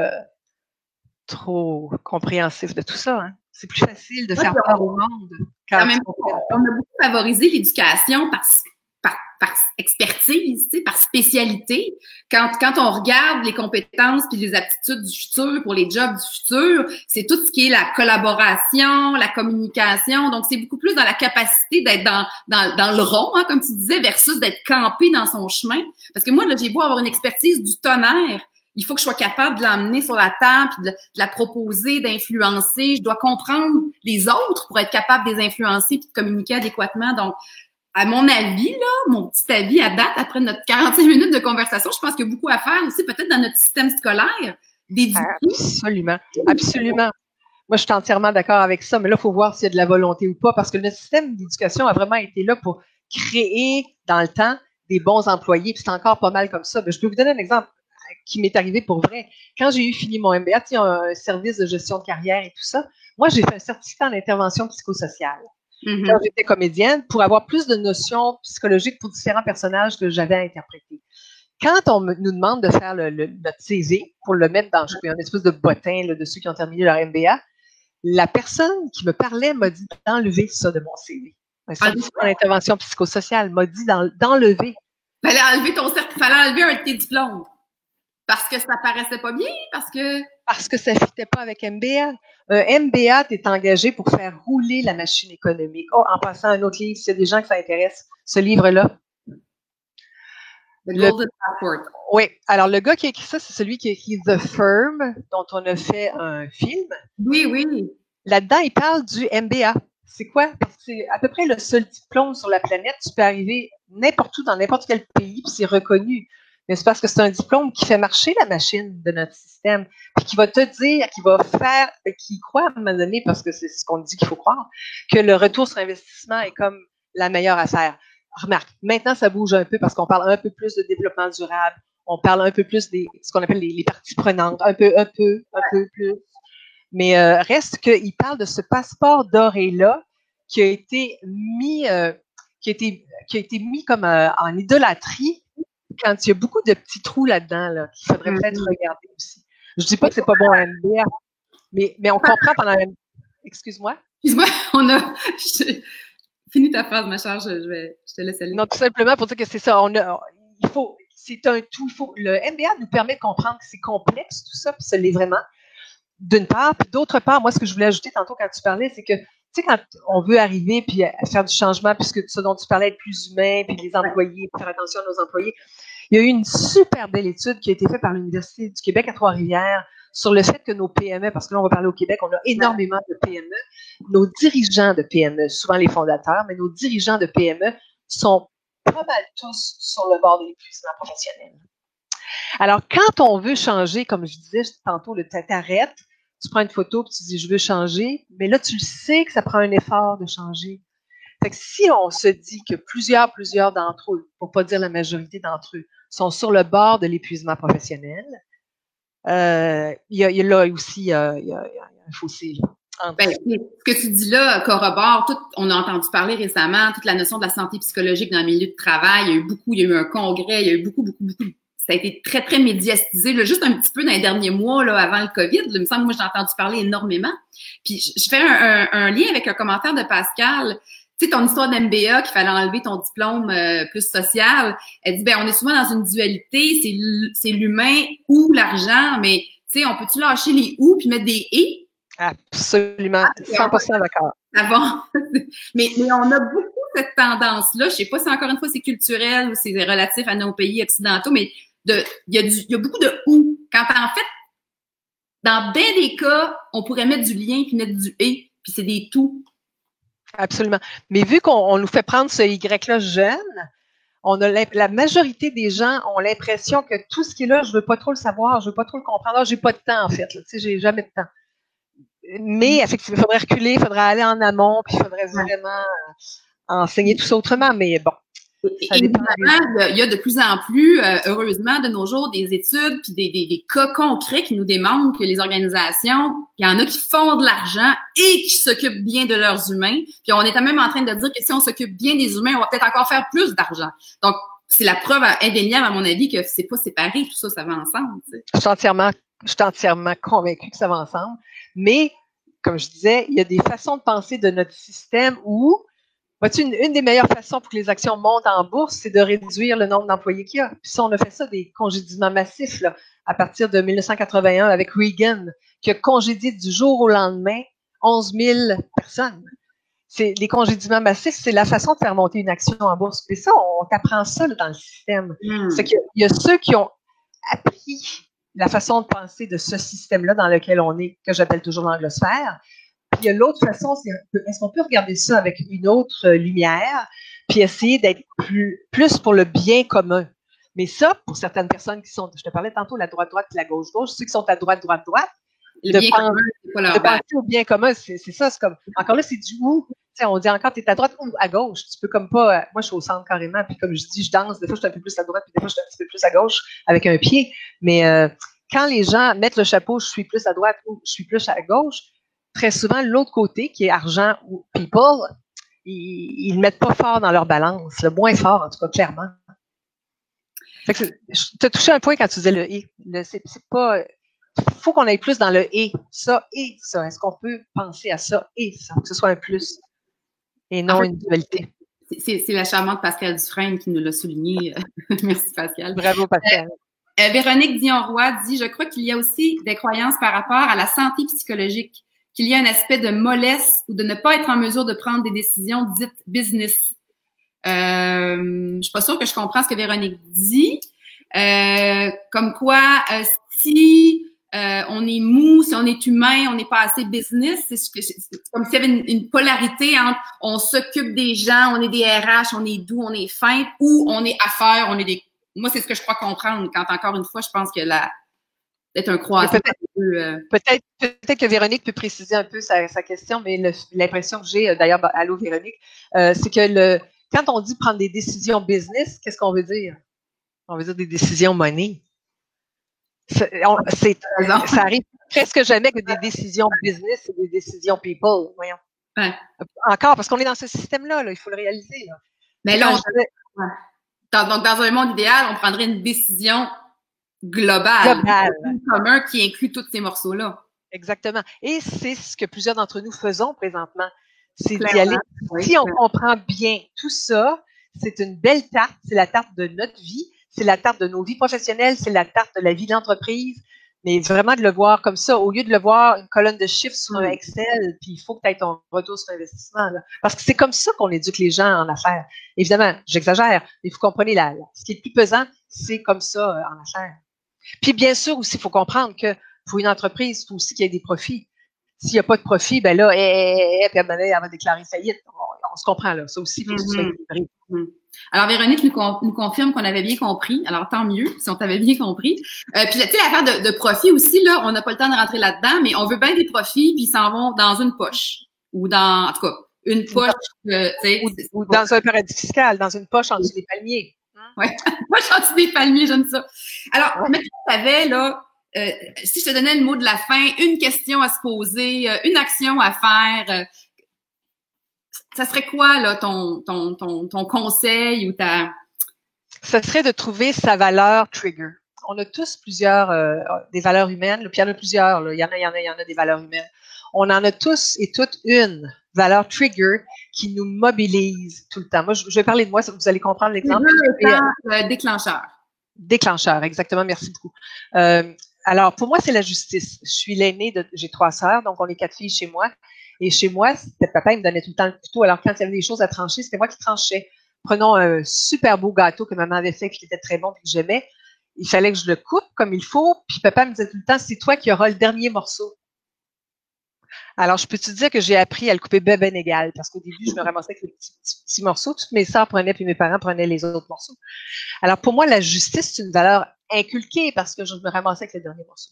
trop compréhensifs de tout ça. Hein. C'est plus facile de faire peur au monde. Quand même, on a beaucoup favorisé l'éducation par, par, expertise, par spécialité. Quand, quand on regarde les compétences puis les aptitudes du futur pour les jobs du futur, c'est tout ce qui est la collaboration, la communication. Donc, c'est beaucoup plus dans la capacité d'être dans, dans, dans le rond, hein, comme tu disais, versus d'être campé dans son chemin. Parce que moi, là, j'ai beau avoir une expertise du tonnerre, il faut que je sois capable de l'emmener sur la table, de, de la proposer, d'influencer. Je dois comprendre les autres pour être capable de les influencer et de communiquer adéquatement. Donc, à mon avis, là, mon petit avis à date, après notre 45 minutes de conversation, je pense qu'il y a beaucoup à faire aussi, peut-être dans notre système scolaire, d'éduquer. Absolument, absolument. Moi, je suis entièrement d'accord avec ça, mais là, il faut voir s'il y a de la volonté ou pas, parce que notre système d'éducation a vraiment été là pour créer dans le temps des bons employés, puis c'est encore pas mal comme ça. Mais je peux vous donner un exemple qui m'est arrivé pour vrai. Quand j'ai eu fini mon MBA, y a un service de gestion de carrière et tout ça. Moi, j'ai fait un certificat en intervention psychosociale. Mm-hmm. Quand j'étais comédienne, pour avoir plus de notions psychologiques pour différents personnages que j'avais à interpréter. Quand on nous demande de faire le, notre CV pour le mettre dans un espèce de bottin de ceux qui ont terminé leur MBA, la personne qui me parlait m'a dit d'enlever ça de mon CV. Un service en intervention psychosociale m'a dit d'enlever. Fallait enlever ton certificat, fallait enlever un de tes diplômes. Parce que ça paraissait pas bien? Parce que. Parce que ça ne fitait pas avec MBA. Un MBA, tu es engagé pour faire rouler la machine économique. Oh, en passant un autre livre, s'il y a des gens que ça intéresse, ce livre-là. The Golden Passport. Oui. Alors, le gars qui a écrit ça, c'est celui qui a écrit The Firm, dont on a fait un film. Oui, oui. Là-dedans, il parle du MBA. C'est quoi? C'est à peu près le seul diplôme sur la planète. Tu peux arriver n'importe où, dans n'importe quel pays, puis c'est reconnu mais c'est parce que c'est un diplôme qui fait marcher la machine de notre système, puis qui va te dire, qui va faire, qui croit à un moment donné, parce que c'est ce qu'on dit qu'il faut croire, que le retour sur investissement est comme la meilleure affaire. Remarque, maintenant ça bouge un peu parce qu'on parle un peu plus de développement durable, on parle un peu plus des ce qu'on appelle les, parties prenantes, un peu, un peu, un peu plus. Mais euh, reste qu'il parle de ce passeport doré-là qui a été mis, euh, qui a été, qui a été mis comme euh, en idolâtrie quand il y a beaucoup de petits trous là-dedans, là, qu'il faudrait peut-être mm-hmm. regarder aussi. Je dis pas que c'est pas bon à MBA, mais, mais on comprend pendant la... Excuse-moi? Excuse-moi, on a... Fini ta phrase, ma chère, je, vais, je te laisse aller. Non, tout simplement pour dire que c'est ça. On a, il faut, c'est un tout. Il faut, le MBA nous permet de comprendre que c'est complexe, tout ça, puis ça l'est vraiment. D'une part, puis d'autre part, moi, ce que je voulais ajouter tantôt quand tu parlais, c'est que sais, quand on veut arriver puis à faire du changement, puisque ce dont tu parlais, être plus humain, puis les employés, faire attention à nos employés, il y a eu une super belle étude qui a été faite par l'Université du Québec à Trois-Rivières sur le fait que nos PME, parce que là, on va parler au Québec, on a énormément de PME, nos dirigeants de PME, souvent les fondateurs, mais nos dirigeants de PME sont pas mal tous sur le bord de l'épuisement professionnel. Alors, quand on veut changer, comme je disais tantôt, le t'arrêtes, tu prends une photo et tu dis je veux changer, mais là tu le sais que ça prend un effort de changer. Fait que si on se dit que plusieurs, plusieurs d'entre eux, pour pas dire la majorité d'entre eux, sont sur le bord de l'épuisement professionnel, euh, il y, a, là aussi un fossé. Ben, ce que tu dis là corrobore tout. On a entendu parler récemment toute la notion de la santé psychologique dans le milieu de travail. Il y a eu beaucoup, il y a eu un congrès, il y a eu beaucoup, beaucoup, beaucoup. Ça a été très, très médiatisé, là, juste un petit peu dans les derniers mois, là, avant le COVID. il me semble, moi, j'ai entendu parler énormément. Puis, je fais un, lien avec un commentaire de Pascal tu sais, ton histoire d'MBA qu'il fallait enlever ton diplôme euh, plus social, elle dit, ben, on est souvent dans une dualité, c'est l'humain ou l'argent, mais, tu sais, on peut-tu lâcher les ou puis mettre des et? Absolument, 100% ah, d'accord. Avant. mais, mais on a beaucoup cette tendance-là. Je sais pas si encore une fois c'est culturel ou c'est relatif à nos pays occidentaux, mais de, il y a du, il y a beaucoup de ou. Quand en fait, dans bien des cas, on pourrait mettre du lien puis mettre du et, puis c'est des tout. Absolument. Mais vu qu'on nous fait prendre ce Y-là jeune, on a la majorité des gens ont l'impression que tout ce qui est là, je veux pas trop le savoir, je veux pas trop le comprendre. j'ai pas de temps, en fait. Tu sais, j'ai jamais de temps. Mais effectivement, il faudrait reculer, il faudrait aller en amont, puis il faudrait vraiment euh, enseigner tout ça autrement. Mais bon, il y a de plus en plus, euh, heureusement, de nos jours, des études puis des, des, des, cas concrets qui nous démontrent que les organisations, il y en a qui font de l'argent et qui s'occupent bien de leurs humains. Puis on est quand même en train de dire que si on s'occupe bien des humains, on va peut-être encore faire plus d'argent. Donc, c'est la preuve indéniable, à mon avis, que c'est pas séparé, tout ça, ça va ensemble. Je suis entièrement, je suis entièrement convaincue que ça va ensemble. Mais, comme je disais, il y a des façons de penser de notre système où Vois-tu, une, des meilleures façons pour que les actions montent en bourse, c'est de réduire le nombre d'employés qu'il y a. Puis ça, on a fait ça, des congédiements massifs, là, à partir de 1981 avec Reagan, qui a congédié du jour au lendemain 11 000 personnes. C'est, les congédiements massifs, c'est la façon de faire monter une action en bourse. Et ça, on t'apprend ça dans le système. Hmm. C'est qu'il y a ceux qui ont appris la façon de penser de ce système-là dans lequel on est, que j'appelle toujours l'anglosphère, il y a l'autre façon, c'est est-ce qu'on peut regarder ça avec une autre euh, lumière, puis essayer d'être plus, plus pour le bien commun? Mais ça, pour certaines personnes qui sont, je te parlais tantôt, la droite-droite et la gauche-gauche, ceux qui sont à droite-droite-droite, le bien commun, de penser au bien commun, c'est ça, c'est comme, encore là, c'est du où. On dit encore, tu es à droite ou à gauche. Tu peux comme pas, euh, moi, je suis au centre carrément, puis comme je dis, je danse, des fois, je suis un peu plus à droite, puis des fois, je suis un petit peu plus à gauche avec un pied. Mais euh, quand les gens mettent le chapeau, je suis plus à droite ou je suis plus à gauche, très souvent, l'autre côté, qui est argent ou people, ils ne mettent pas fort dans leur balance, le moins fort, en tout cas, clairement. tu as touché un point quand tu disais le et. C'est pas. Il faut qu'on aille plus dans le et. Ça et ça. Est-ce qu'on peut penser à ça et ça, que ce soit un plus et non une dualité? C'est la charmante Pascal Dufresne qui nous l'a souligné. Merci, Pascal. Bravo, Pascal. Euh, euh, Véronique Dion-Roy dit Je crois qu'il y a aussi des croyances par rapport à la santé psychologique qu'il y a un aspect de mollesse ou de ne pas être en mesure de prendre des décisions dites business. Euh, je suis pas sûre que je comprends ce que Véronique dit. Euh, comme quoi, euh, si euh, on est mou, si on est humain, on n'est pas assez business, c'est comme s'il y avait une, polarité entre on s'occupe des gens, on est des RH, on est doux, on est fin, ou on est affaires, on est des... Moi, c'est ce que je crois comprendre quand, encore une fois, je pense que la, peut-être un. Euh, peut-être peut que Véronique peut préciser un peu sa, question, mais l'impression que j'ai, euh, d'ailleurs, bah, allô Véronique, euh, c'est que le, quand on dit prendre des décisions business, qu'est-ce qu'on veut dire? On veut dire des décisions money. ça arrive presque jamais que des décisions business et des décisions people. Voyons. Encore, parce qu'on est dans ce système-là, il faut le réaliser. Mais là, donc, dans un monde idéal, on prendrait une décision global, commun qui inclut tous ces morceaux-là. Exactement. Et c'est ce que plusieurs d'entre nous faisons présentement. C'est d'y aller. si on comprend bien tout ça, c'est une belle tarte. C'est la tarte de notre vie. C'est la tarte de nos vies professionnelles. C'est la tarte de la vie d'entreprise. Mais vraiment de le voir comme ça, au lieu de le voir une colonne de chiffres sur un Excel, puis il faut que tu aies ton retour sur investissement. Parce que c'est comme ça qu'on éduque les gens en affaires. Évidemment, j'exagère, mais vous comprenez, là, ce qui est le plus pesant, c'est comme ça euh, en affaires. Puis bien sûr aussi, il faut comprendre que pour une entreprise, il faut aussi qu'il y ait des profits. S'il n'y a pas de profit, ben là, eh, eh, eh, elle va déclarer faillite. On, se comprend là. Ça aussi, il faut que ce soit mm-hmm. mm-hmm. Alors, Véronique nous, confirme qu'on avait bien compris. Alors, tant mieux si on t'avait bien compris. Euh, puis, tu sais, l'affaire de, de profit aussi, là, on n'a pas le temps de rentrer là-dedans, mais on veut bien des profits, puis ils s'en vont dans une poche. Ou dans, en tout cas, une poche. Euh, ou, ou dans un paradis fiscal, dans une poche en dessous des palmiers. Ouais. Moi, je suis des palmiers, j'aime ça. Alors, mais tu savais, là, euh, si je te donnais le mot de la fin, une question à se poser, euh, une action à faire, ça serait quoi là ton, ton, ton, ton conseil ou ta... Ce serait de trouver sa valeur trigger. On a tous plusieurs, des valeurs humaines, puis il y en a plusieurs, il y en a, il y en a, il y en a des valeurs humaines. On en a tous et toutes une valeur trigger qui nous mobilise tout le temps. Moi, je, vais parler de moi, vous allez comprendre l'exemple. Le déclencheur. Déclencheur, exactement. Merci beaucoup. Euh, alors, pour moi, c'est la justice. Je suis l'aînée de, j'ai trois sœurs, donc on est quatre filles chez moi. Et chez moi, c'était papa, il me donnait tout le temps le couteau. Alors, quand il y avait des choses à trancher, c'était moi qui tranchais. Prenons un super beau gâteau que maman avait fait, qui était très bon, puis que j'aimais. Il fallait que je le coupe comme il faut. Puis papa me disait tout le temps, c'est toi qui auras le dernier morceau. Alors, je peux te dire que j'ai appris à le couper ben, égal, parce qu'au début, je me ramassais avec les petits, morceaux. Toutes mes sœurs prenaient, puis mes parents prenaient les autres morceaux. Alors, pour moi, la justice, c'est une valeur inculquée parce que je me ramassais avec les derniers morceaux.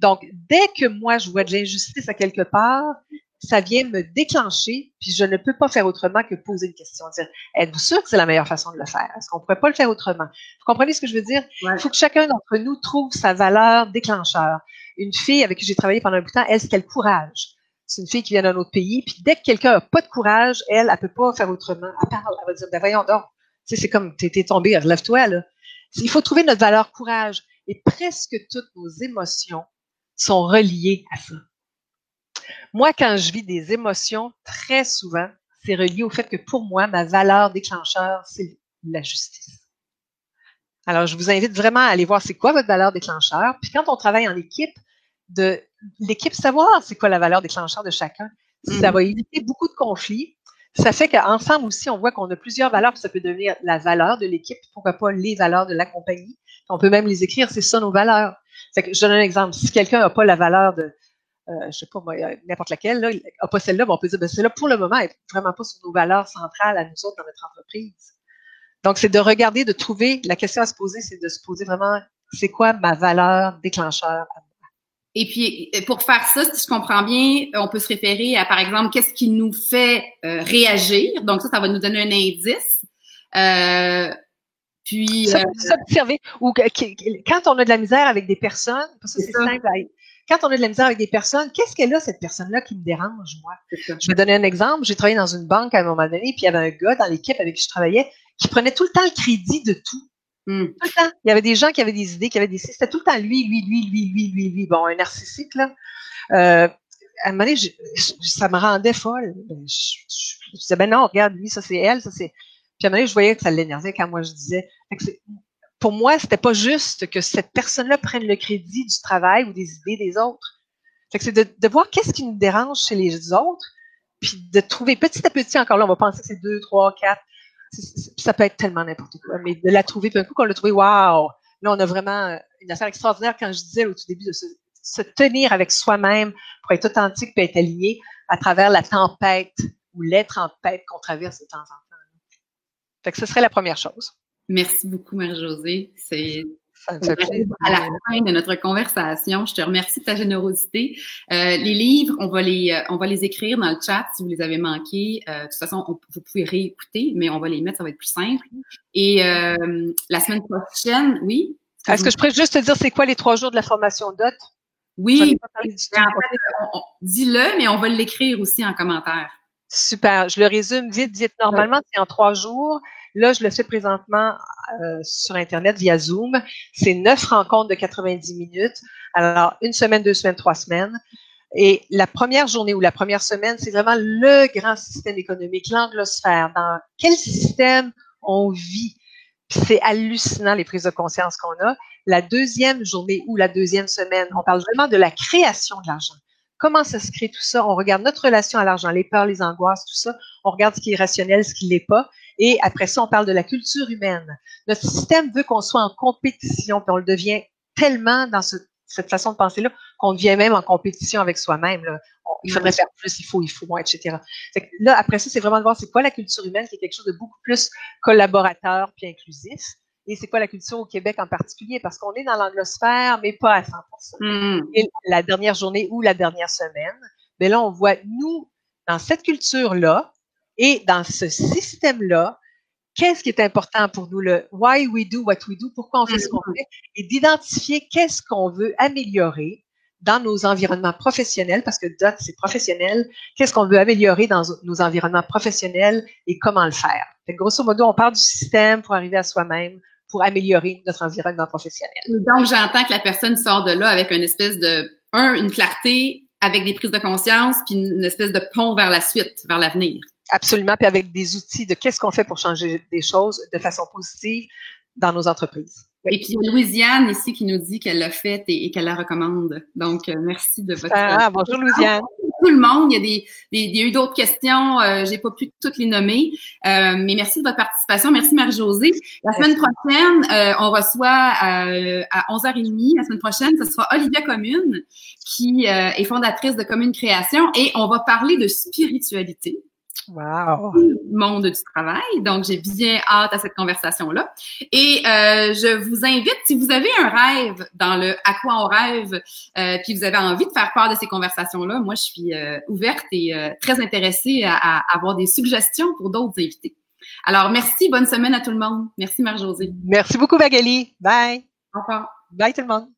Donc, dès que moi, je vois de l'injustice à quelque part, ça vient me déclencher, puis je ne peux pas faire autrement que poser une question, dire êtes-vous sûr que c'est la meilleure façon de le faire? Est-ce qu'on pourrait pas le faire autrement? Vous comprenez ce que je veux dire? Il faut que chacun d'entre nous trouve sa valeur déclencheur. Une fille avec qui j'ai travaillé pendant un bout de temps, elle, c'était le courage? C'est une fille qui vient d'un autre pays, puis dès que quelqu'un a pas de courage, elle, elle peut pas faire autrement. Elle parle, elle va dire, ben voyons donc, tu sais, c'est comme, t'es tombé, relève-toi, là. Il faut trouver notre valeur courage. Et presque toutes nos émotions sont reliées à ça. Moi, quand je vis des émotions, très souvent, c'est relié au fait que pour moi, ma valeur déclencheur, c'est la justice. Alors, je vous invite vraiment à aller voir c'est quoi votre valeur déclencheur. Puis quand on travaille en équipe, de l'équipe savoir c'est quoi la valeur déclencheur de chacun. Ça mm. va éviter beaucoup de conflits. Ça fait qu'ensemble aussi, on voit qu'on a plusieurs valeurs, puis ça peut devenir la valeur de l'équipe, pourquoi pas les valeurs de la compagnie. On peut même les écrire, c'est ça nos valeurs. que je donne un exemple. Si quelqu'un n'a pas la valeur de, euh, je sais pas moi, n'importe laquelle, là, n'a pas celle-là, on peut dire, ben, celle-là, pour le moment, est vraiment pas sur nos valeurs centrales à nous autres dans notre entreprise. Donc, c'est de regarder, de trouver, la question à se poser, c'est de se poser vraiment, c'est quoi ma valeur déclencheur à et puis, euh, pour faire ça, si je comprends bien, on peut se référer à, par exemple, qu'est-ce qui nous fait euh, réagir. Donc, ça, ça va nous donner un indice. Euh, puis. S'observer. Ou quand on a de la misère avec des personnes, parce que c'est simple. Quand on a de la misère avec des personnes, qu'est-ce qu'elle a, cette personne-là, qui me dérange, moi? Je vais donner un exemple. J'ai travaillé dans une banque à un moment donné, puis il y avait un gars dans l'équipe avec qui je travaillais qui prenait tout le temps le crédit de tout. Hmm. Tout le temps. Il y avait des gens qui avaient des idées, qui avaient des... C'était tout le temps lui, lui, lui, lui, lui, lui, lui. Bon, un narcissique, là. Euh, à un moment donné, ça me rendait folle. Ben, je, disais, ben non, regarde, lui, ça c'est elle, ça c'est... Puis à un moment donné, je voyais que ça l'énervait quand moi je disais... pour moi, c'était pas juste que cette personne-là prenne le crédit du travail ou des idées des autres. Fait que c'est de, de voir qu'est-ce qui nous dérange chez les autres, puis de trouver petit à petit, encore là, on va penser que c'est deux, trois, quatre, ça peut être tellement n'importe quoi, mais de la trouver, puis un coup qu'on l'a trouvé, waouh! Là, on a vraiment euh, une affaire extraordinaire quand je disais au tout début de se, tenir avec soi-même pour être authentique et être aligné à travers la tempête ou les tempêtes qu'on traverse de temps en temps. Fait que ce serait la première chose. Merci beaucoup, Marie-Josée. C'est à la fin de notre conversation. Je te remercie de ta générosité. Euh, les livres, on va les, euh, on va les écrire dans le chat si vous les avez manqués. Euh, de toute façon, vous pouvez réécouter, mais on va les mettre, ça va être plus simple. Et la semaine prochaine, oui? Est-ce que je pourrais juste te dire c'est quoi les trois jours de la formation DOT? Oui, dis-le, mais on va l'écrire aussi en commentaire. Super. Je le résume vite, vite. Normalement, c'est en trois jours. Là, je le fais présentement euh, sur Internet via Zoom. C'est neuf rencontres de 90 minutes. Alors, une semaine, deux semaines, trois semaines. Et la première journée ou la première semaine, c'est vraiment le grand système économique, l'anglosphère. Dans quel système on vit? C'est hallucinant les prises de conscience qu'on a. La deuxième journée ou la deuxième semaine, on parle vraiment de la création de l'argent. Comment ça se crée tout ça? On regarde notre relation à l'argent, les peurs, les angoisses, tout ça. On regarde ce qui est rationnel, ce qui l'est pas. Et après ça, on parle de la culture humaine. Notre système veut qu'on soit en compétition, puis on le devient tellement dans cette façon de penser-là qu'on devient même en compétition avec soi-même. Il faudrait faire plus, il faut, il faut moins, etc. là, après ça, c'est vraiment de voir c'est quoi la culture humaine, qui est quelque chose de beaucoup plus collaborateur puis inclusif. Et c'est quoi la culture au Québec en particulier? Parce qu'on est dans l'anglosphère, mais pas à 100%. Mm. Et la dernière journée ou la dernière semaine, mais là, on voit, nous, dans cette culture-là, et dans ce système-là, qu'est-ce qui est important pour nous, le why we do what we do, pourquoi on fait ce qu'on mm-hmm. fait, et d'identifier qu'est-ce qu'on veut améliorer dans nos environnements professionnels, parce que DOT, c'est professionnel, qu'est-ce qu'on veut améliorer dans nos environnements professionnels et comment le faire? Fait grosso modo, on part du système pour arriver à soi-même, pour améliorer notre environnement professionnel. Donc, j'entends que la personne sort de là avec une espèce de, un, une clarté avec des prises de conscience, puis une espèce de pont vers la suite, vers l'avenir. Absolument, puis avec des outils de qu'est-ce qu'on fait pour changer des choses de façon positive dans nos entreprises. Et puis il y a Louisiane ici qui nous dit qu'elle l'a fait et, qu'elle la recommande. Donc, euh, merci de votre. Ah, bonjour Louisiane. Tout le monde. Il y a, des, il y a eu d'autres questions. Euh, J'ai pas pu toutes les nommer. Euh, mais merci de votre participation. Merci Marie-Josée. La semaine prochaine, euh, on reçoit à 11h30, la semaine prochaine, ce sera Olivia Commune, qui est fondatrice de Commune Création. Et on va parler de spiritualité. Wow. monde du travail. Donc, j'ai bien hâte à cette conversation-là. Et euh, je vous invite, si vous avez un rêve dans le à quoi on rêve, euh, puis vous avez envie de faire part de ces conversations-là, moi, je suis euh, ouverte et euh, très intéressée à, à, avoir des suggestions pour d'autres invités. Alors, merci, bonne semaine à tout le monde. Merci, Marie-Josée. Merci beaucoup, Magali. Bye. Au revoir. Bye tout le monde.